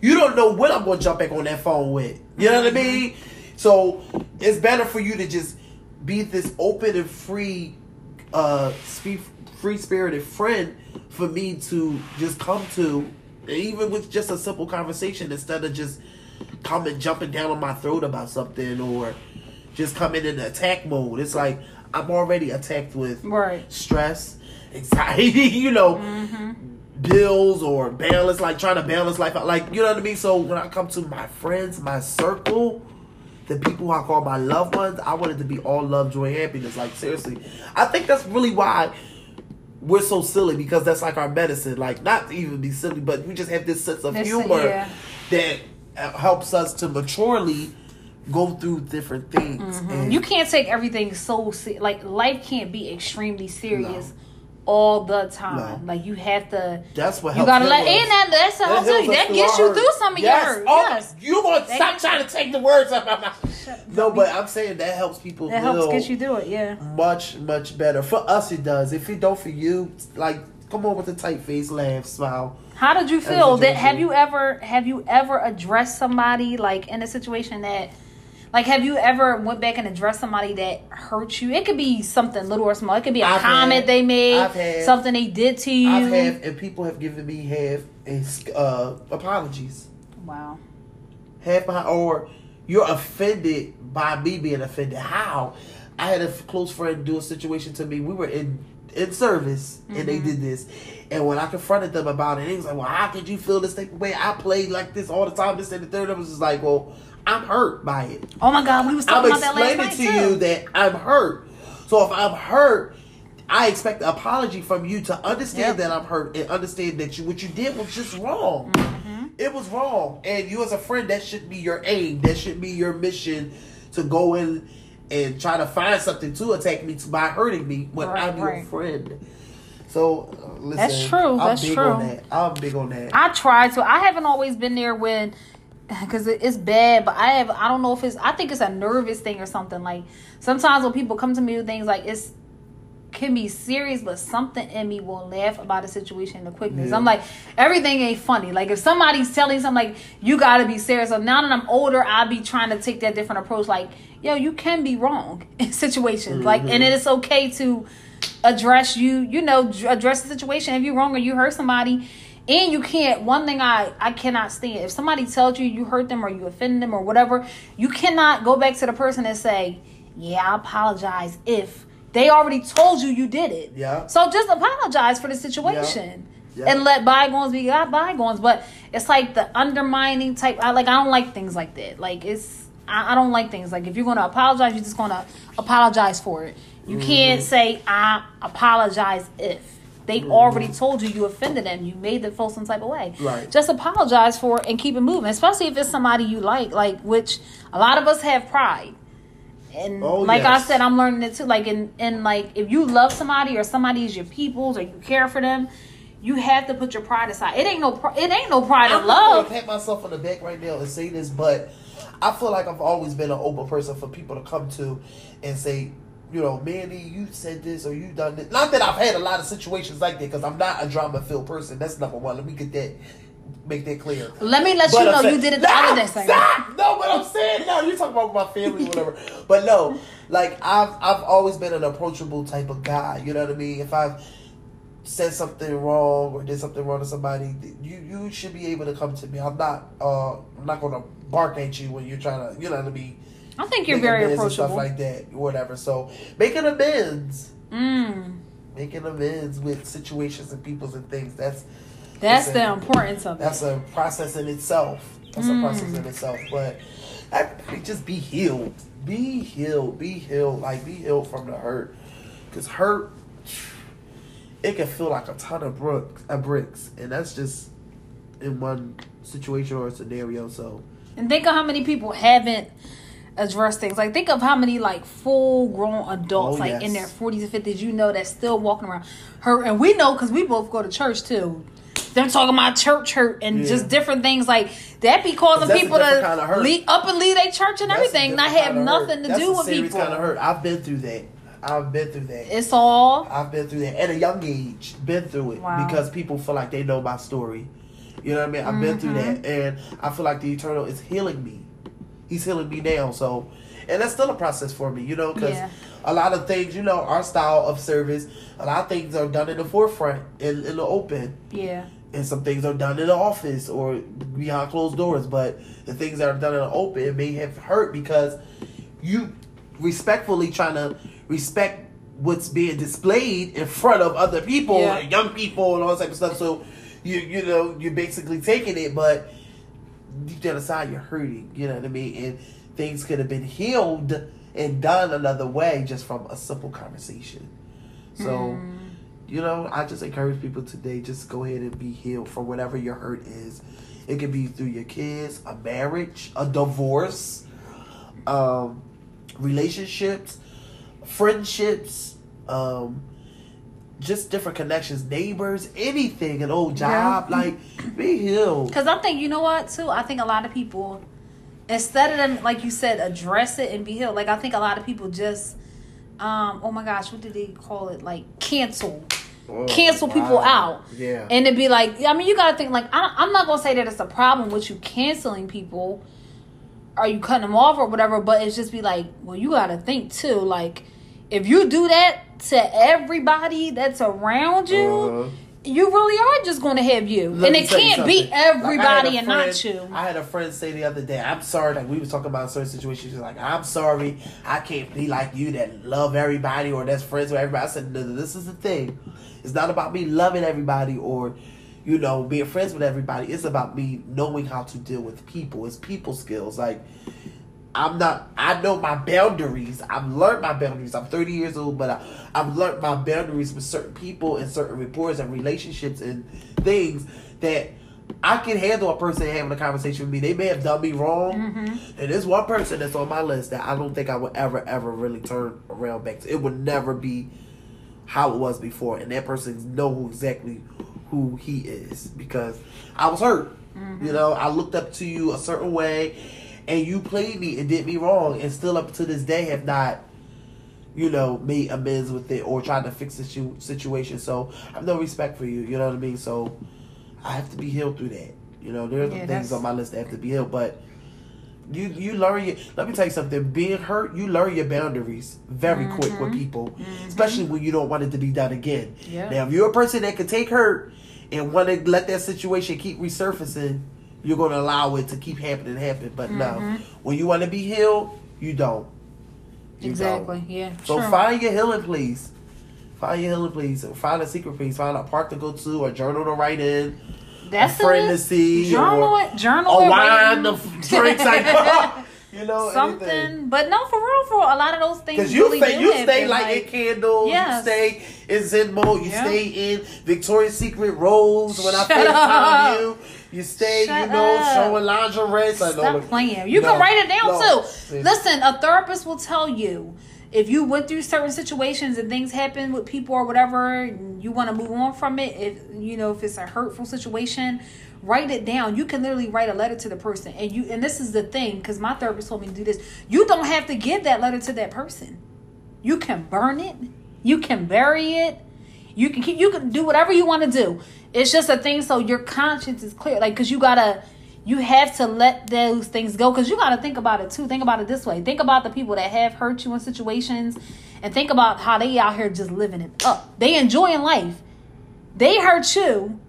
you don't know when I'm going to jump back on that phone with. You know what I mm-hmm. mean? So it's better for you to just be this open and free uh, a free spirited friend for me to just come to, even with just a simple conversation instead of just coming jumping down on my throat about something or just coming in attack mode. It's like I'm already attacked with Right. stress, anxiety, you know, bills or balance, like trying to balance life out. Like, you know what I mean? So when I come to my friends, my circle, the people I call my loved ones, I want it to be all love, joy, happiness. Like, seriously. I think that's really why we're so silly because that's like our medicine. Like, not to even be silly, but we just have this sense of This- humor yeah. that uh, helps us to maturely go through different things. Mm-hmm. And You can't take everything so se- like life can't be extremely serious all the time. No. Like you have to. that's what You gotta let and that that's That heals us that gets you through some of yes. your. Oh, yes. You gonna That stop trying to take the words out of my mouth. No, but I'm saying that helps people That helps get you through it. Yeah. much, much better. For us, it does. If it don't for you, like, come on with a tight face, laugh, smile. How did you feel? That have you ever have you ever addressed somebody like in a situation that like have you ever went back and addressed somebody that hurt you? It could be something little or small. It could be a I've comment had- they made, had- something they did to you. I've had, and people have given me half uh, apologies. wow. half or you're offended by me being offended. How? I had a close friend do a situation to me. We were in in service, and they did this. And when I confronted them about it, they was like, "Well, how could you feel this type of way? I played like this all the time. This and the third. I was just like, "Well, I'm hurt by it. Oh my God, we was I'm talking about that last explaining night to too. you that I'm hurt. So if I'm hurt." I expect an apology from you to understand Yep. that I'm hurt and understand that you what you did was just wrong. Mm-hmm. It was wrong, and you as a friend, that should be your aim. That should be your mission to go in and try to find something to attack me to, by hurting me when Right, I'm your right. friend. So uh, listen, That's true, I'm that's big true. On that. I'm big on that. I try to. I haven't always been there when, because it's bad. But I have. I don't know if it's. I think it's a nervous thing or something. Like sometimes when people come to me with things like it's can be serious, but something in me will laugh about a situation in the quickness. Yeah. I'm like, everything ain't funny. Like if somebody's telling something like you gotta be serious. So now that I'm older, I'll be trying to take that different approach. Like, yo, you can be wrong in situations. Like, and mm-hmm. it's okay to address you. You know, address the situation if you're wrong or you hurt somebody. And you can't. One thing I I cannot stand if somebody tells you you hurt them or you offend them or whatever, you cannot go back to the person and say, "Yeah, I apologize if." They already told you you did it. Yeah. So just apologize for the situation. Yeah. And let bygones be bygones. But it's like the undermining type I like I don't like things like that. Like it's I, I don't like things like if you're gonna apologize, you're just gonna apologize for it. You can't mm-hmm. say I apologize if. They already told you you offended them. You made them feel some type of way. Right. Just apologize for it and keep it moving. Especially if it's somebody you like, like which a lot of us have pride. And Oh, like I said, I'm learning it too. Like in, in like if you love somebody or somebody is your people's or you care for them, you have to put your pride aside. It ain't no it ain't no pride I'm not love. pat myself on the back right now and say this, but I feel like I've always been an open person for people to come to and say, you know, Mandy, you said this or you done this. Not that I've had a lot of situations like that because I'm not a drama filled person. That's number one. Let me get that, make that clear. Let me let But you know saying- you did it the No, other day. Stop! No, but I'm saying no. You're talking about my family, or whatever. But no, like I've I've always been an approachable type of guy. You know what I mean? If I've said something wrong or did something wrong to somebody, you you should be able to come to me. I'm not uh I'm not gonna bark at you when you're trying to you know what I mean. I think you're very approachable. stuff like that, whatever. So making amends, mm, making amends with situations and peoples and things. That's that's the importance of it. that's a process in itself. That's a process in itself. But everybody just be healed. Be healed. Be healed. Like be healed from the hurt. Cause hurt, it can feel like a ton of bricks, uh, bricks, and that's just in one situation or scenario. So And think of how many people haven't addressed things. Like think of how many like full grown adults, Oh, like yes. in their forties and fifties, you know, that's still walking around hurt. And we know because we both go to church too. They're talking about church hurt and Yeah. just different things like that be causing people to kind of leave up and leave their church and that's everything, not different have kind of hurt. nothing to That's do with people. Kind of hurt. I've been through that. I've been through that. It's all I've been through that at a young age. Been through it Wow. because people feel like they know my story. You know what I mean? I've been through Mm-hmm. that, and I feel like the Eternal is healing me. He's healing me now. So and that's still a process for me, you know, because Yeah. a lot of things, you know, our style of service, a lot of things are done in the forefront, in, in the open, Yeah. and some things are done in the office or behind closed doors. But the things that are done in the open it may have hurt because you respectfully trying to respect what's being displayed in front of other people, Yeah. young people, and all that type of stuff. So you you know you're basically taking it, but deep down inside you're hurting. You know what I mean? And things could have been healed and done another way just from a simple conversation. So. You know, I just encourage people today just go ahead and be healed from whatever your hurt is. It could be through your kids, a marriage, a divorce, um, relationships, friendships, um, just different connections, neighbors, anything, an old job. Like, be healed. Because I think you know what too. I think a lot of people, instead of them, like you said, address it and be healed. Like I think a lot of people just, um, oh my gosh, what did they call it? Like cancel, Oh, cancel people wow. out. Yeah. And it'd be like, I mean, you got to think like I, I'm not gonna say that it's a problem with you canceling people, or you cutting them off or whatever. But it's just be like, well, you got to think too. Like, if you do that to everybody that's around you. Uh-huh. You really are just going to have you, Let and it can't be something. Like, everybody a and friend- not you. I had a friend say the other day, I'm sorry, like we was talking about a certain situation. She's like, I'm sorry, I can't be like you that love everybody or that's friends with everybody. I said, no, no, this is the thing. It's not about me loving everybody or, you know, being friends with everybody. It's about me knowing how to deal with people. It's people skills. Like, I'm not. I know my boundaries. I've learned my boundaries. I'm 30 years old, but I, I've learned my boundaries with certain people and certain reports and relationships and things that I can handle a person having a conversation with me. They may have done me wrong, mm-hmm. and there's one person that's on my list that I don't think I would ever, ever really turn around back to. It would never be how it was before, and that person know who exactly who he is because I was hurt. You mm-hmm. know, I looked up to you a certain way, and you played me and did me wrong, and still up to this day have not, you know, made amends with it or tried to fix the situ- situation. So I have no respect for you. You know what I mean? So I have to be healed through that. You know, there's Yeah, things on my list that have to be healed, but. You you learn your let me tell you something. Being hurt, you learn your boundaries very quick Mm-hmm. with people, especially when you don't want it to be done again. Yeah. Now, if you're a person that can take hurt and want to let that situation keep resurfacing, you're going to allow it to keep happening, happen. But no, Mm-hmm. when you want to be healed, you don't. You Exactly. don't. Yeah. So true. find your healing, please. Find your healing, please. Find a secret, please. Find a park to go to, a journal to write in, That's a friend it. to see, Journal or it. Journal a it. wine write to in. drink. Like, you know, something. anything. But no, for real, for a lot of those things. Because you really stay, you stay lighting candles, Yes. you stay in Zen mode, you Yeah. stay in Victoria's Secret rose when I Shut FaceTime you. You stay, Shut you know, up. showing lingerie. So, no, Stop look, playing. You no, can write it down no. too. See, Listen, a therapist will tell you if you went through certain situations and things happen with people or whatever, you want to move on from it. If you know if it's a hurtful situation, write it down. You can literally write a letter to the person, and you. And this is the thing, because my therapist told me to do this. You don't have to give that letter to that person. You can burn it. You can bury it. You can keep. You can do whatever you want to do. It's just a thing so your conscience is clear. Like, cause you gotta. You have to let those things go because you got to think about it too. Think about it this way. Think about the people that have hurt you in situations, and think about how they out here just living it up. They enjoying life. They hurt you.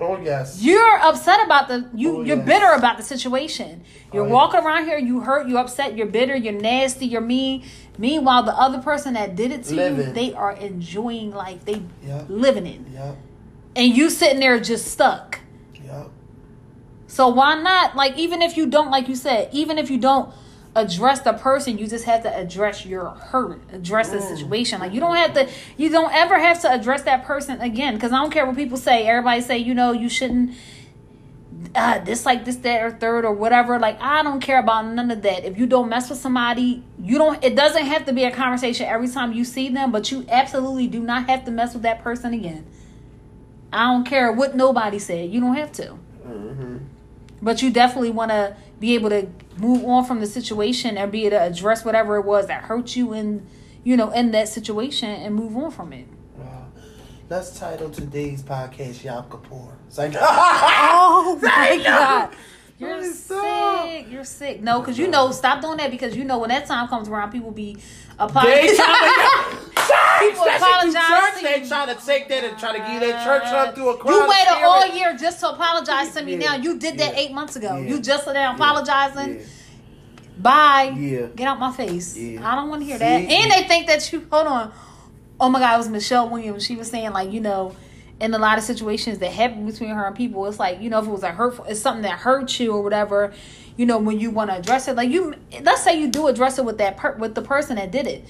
Oh, yes. You're upset about the you. Oh, you're yes. bitter about the situation. You're Oh, walking around here. You hurt. You're upset. You're bitter. You're nasty. You're mean. Meanwhile, the other person that did it to you, they are enjoying life. They Yep. living it, Yep. and you sitting there just stuck. Yep. So why not? Like even if you don't, like you said, even if you don't address the person, you just have to address your hurt, address the mm. situation. Like you don't have to, you don't ever have to address that person again. Because I don't care what people say. Everybody say, you know, you shouldn't. Uh, this like this that or third or whatever like i don't care about none of that. If you don't mess with somebody you don't it doesn't have to be a conversation every time you see them but you absolutely do not have to mess with that person again. I don't care what nobody said. You don't have to. But you definitely want to be able to move on from the situation and be able to address whatever it was that hurt you in you know in that situation and move on from it. Let's title today's podcast Yom Kippur. It's like, oh my Thank god you're stop. sick you're sick. No, because you know, stop doing that because you know when that time comes around, people be apologizing. People apologize they trying to take that and try to give their church up through a crowd. You waited all year just to apologize to me. Yeah. Now you did that Yeah. eight months ago. Yeah. You just sit down apologizing. Bye. Yeah. Get out my face. Yeah. I don't want to hear See? that. And they think that you hold on. Oh my God, it was Michelle Williams. She was saying like you know, in a lot of situations that happen between her and people, it's like you know if it was a hurtful, it's something that hurt you or whatever. You know when you want to address it, like you, let's say you do address it with that per, with the person that did it.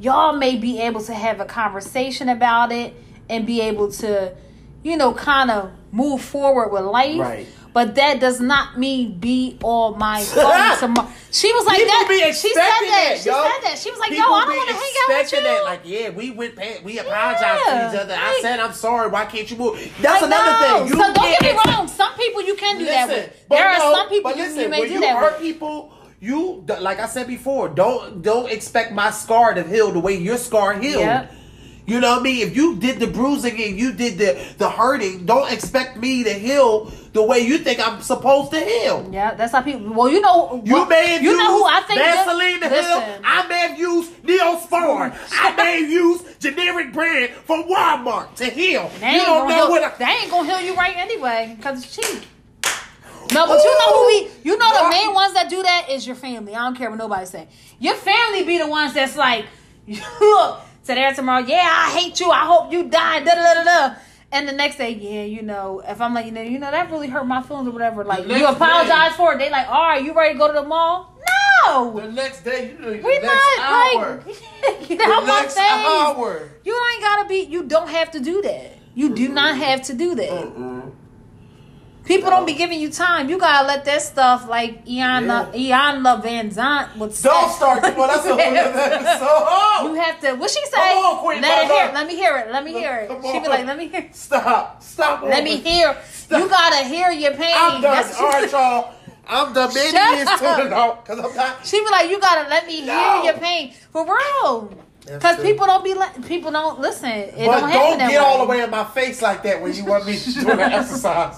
Y'all may be able to have a conversation about it and be able to, you know, kind of move forward with life. Right. But that does not mean be all my fun tomorrow. She was like People that. she said that. that, She yo. said that. She was like, People "Yo, I don't want to hang out with you." That. Like, yeah, we went, past, we apologized to each other. I said, I'm sorry. Why can't you move? That's Like, another no. thing. You so don't get me wrong. Some people you can do that with. There are no, some people you, listen, you may when do you that hurt with. people, you like I said before, don't don't expect my scar to heal the way your scar healed. Yep. You know what I mean? If you did the bruising and you did the the hurting, don't expect me to heal the way you think I'm supposed to heal. Yeah, that's how people. Well, you know, You what- may have you used know who I think. Vaseline to heal. I may have used Neosporin. I may have used generic brand from Walmart to heal. They You ain't don't gonna know heal, what I, they ain't gonna heal you right anyway because it's cheap. No, but you know who we, you know the Ooh. main ones that do that is your family. I don't care what nobody say. Your family be the ones that's like, look, today or tomorrow, yeah, I hate you. I hope you die. Da da da da. And the next day, yeah, you know, if I'm like, you know, you know, that really hurt my feelings or whatever. Like, you apologize day- for it. They like, all right, you ready to go to the mall? No, the next day, you know, we next not hour. like, you the next hour. You ain't gotta be. You don't have to do that. You do not have to do that. Mm-mm. People don't be giving you time. You gotta let that stuff like Iyanla Iyanla Van Zant would say. Don't start. Well, that's a whole other episode. You have to. What she say? On, Queen let it hear. Let me hear it. Let me hear it. She be like, let me hear. Stop. Stop. Let me hear. You gotta hear your pain. I'm done. That's All right, she, y'all. I'm done. Maybe Shut it's out because I'm not. she be like, you gotta let me No. hear your pain for real. Because people don't be let people don't listen. It But don't don't, get way. all the way in my face like that when you want me to do the exercise.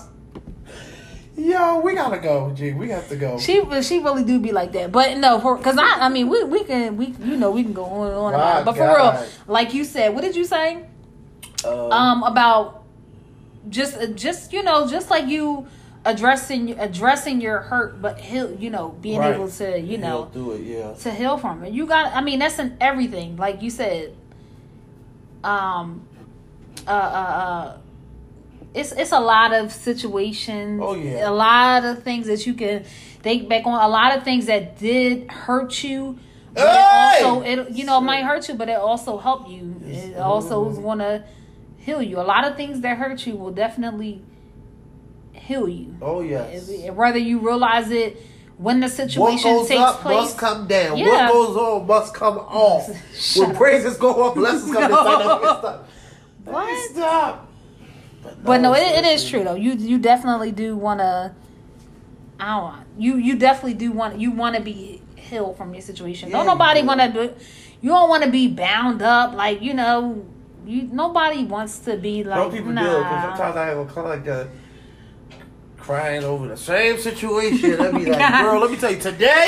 Yo, we gotta go, G. We have to go. She she really do be like that, but no, for because I I mean we we can we you know we can go on and on My about it, but for God. real, like you said, what did you say? Uh, Um, about just just you know just like you addressing addressing your hurt, but heal you know being Right. able to you know do it. Yeah. to heal from it. You got I mean that's in everything, like you said. Um, uh, uh, uh it's it's a lot of situations. Oh, yeah. a lot of things that you can think back on. A lot of things that did hurt you. But Hey! it also, it you know, it might hurt you, but it also help you. It also is going to heal you. A lot of things that hurt you will definitely heal you. Oh yes. Whether you realize it when the What situation goes takes up place. must come down. Yeah. What goes on must come off. When up. praises go up, blessings come No. down. Stop. What? Stop. But no, it, it is true though. You you definitely do want to. I don't. You you definitely do want you want to be healed from your situation. Yeah, don't nobody want to do. You don't want to be bound up like you know. You nobody wants to be like Some people nah. do because sometimes I have a client that crying over the same situation. I'd be like, girl, let me tell you, today,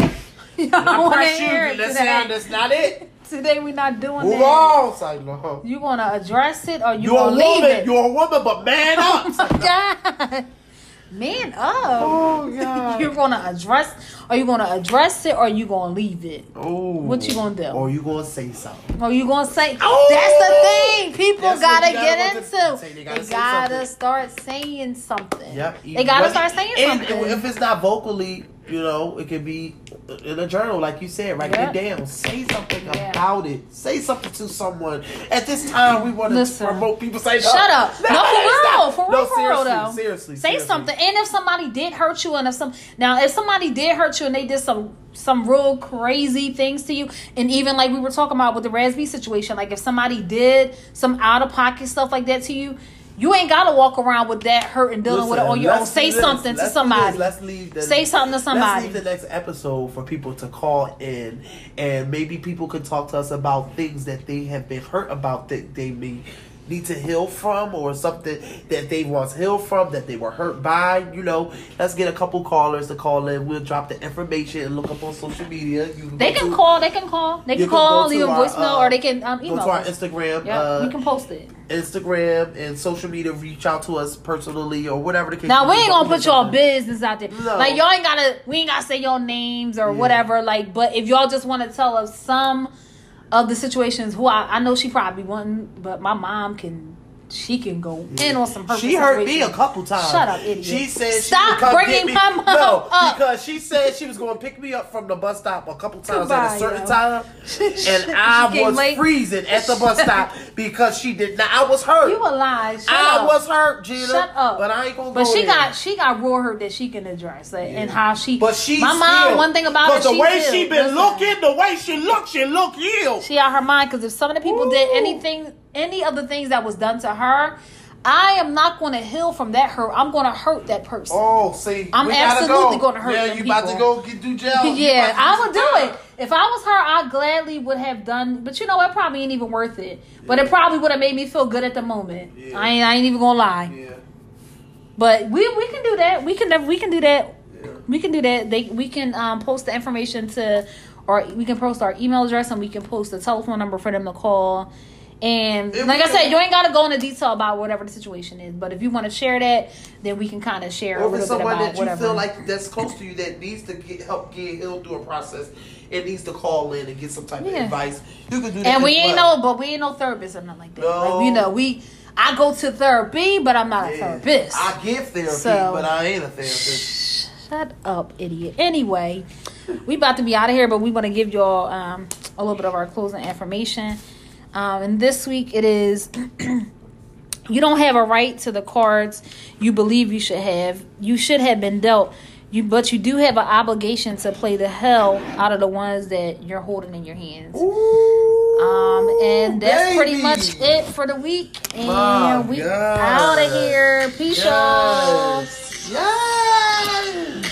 I don't want to press you. Let's say that's not it. Today we're not doing Move that. on. You want to address it or you You're a gonna leave woman. it? You're a woman, but man up. oh my god, man up. oh God. You're gonna address. Are you gonna address it or you gonna leave it? Oh. What you gonna do? Or you gonna say something? Or you gonna say Oh! that's the thing people gotta gotta get into. They They gotta gotta, start saying something. Yep. They gotta start saying and something. If it's not vocally, you know, it could be in a journal, like you said. Write Yeah. it down. Say something Yeah. about it. Say something to someone. At this time, we want to promote people. Say, Shut up. No, for real. For real, No, for real seriously, though. Seriously, Say seriously. something. And if somebody did hurt you and if some now if somebody did hurt you and they did some some real crazy things to you, and even like we were talking about with the Rasby situation, like if somebody did some out of pocket stuff like that to you, you ain't gotta walk around with that hurt and dealing with it Listen, on your own. Say this. something to somebody. Let's leave the, Say something to somebody. Let's leave the next episode for people to call in, and maybe people could talk to us about things that they have been hurt about that they may need to heal from or something that they once healed from that they were hurt by, you know, let's get a couple callers to call in. We'll drop the information and look up on social media. You They can to- call. They can call. They can can call, leave a our, voicemail, uh, or they can um, Go to our. Instagram. Yeah, uh, we can post it. Instagram and social media reach out to us personally or whatever the case. Now we ain't gonna put can- y'all business out there. No. Like y'all ain't gotta. We ain't gotta say your names or whatever. Like, but if y'all just want to tell us some of the situations, who I, I know she probably wouldn't, but my mom can. She can go in on some hurtful She hurt me a couple times. Shut up, idiot. She said she Stop bringing me. my mom no, up. because she said she was going to pick me up from the bus stop a couple times Goodbye, at a certain yo. time, and I was late. freezing at the bus stop because she did not. I was hurt. You a lie. Shut I up. was hurt, Gina. Shut up. But I ain't gonna. Go. But go she there. got she got raw hurt that she can address like, and how she. But she. my mom. One thing about it, the she way she been listen. looking, the way she look, she look ill. She out her mind because if some of the people did anything, any of the things that was done to her, I am not going to heal from that hurt. I'm going to hurt that person. Oh, see, I'm absolutely gonna hurt Yeah, you about to people. go get do jail. Yeah, to I would do it. If I was her, I gladly would have done. But you know, what? probably ain't even worth it. But it probably would have made me feel good at the moment. Yeah. I ain't. I ain't even gonna lie. Yeah, But we we can do that. We can we can do that. yeah. We can do that. They we can um, post the information to, or we can post our email address and we can post the telephone number for them to call. And If like I said, you ain't gotta go into detail about whatever the situation is. But if you want to share that, then we can kind of share a Or if little it's bit someone about that you whatever. feel like that's close to you that needs to get help get healed through a process, it needs to call in and get some type of advice. You can do that. and we ain't well. no, but we ain't no therapist or nothing like that. No. Like, you know, we I go to therapy, but I'm not a Yeah. therapist. I give therapy, So- but I ain't a therapist. Shut up, idiot. Anyway, we about to be out of here, but we want to give y'all um, a little bit of our closing information. Um, and this week it is you don't have a right to the cards you believe you should have. You should have been dealt. You, but you do have an obligation to play the hell out of the ones that you're holding in your hands. Ooh, Um, and that's pretty much it for the week. And My we God. out of here. Peace. Yes. Yes.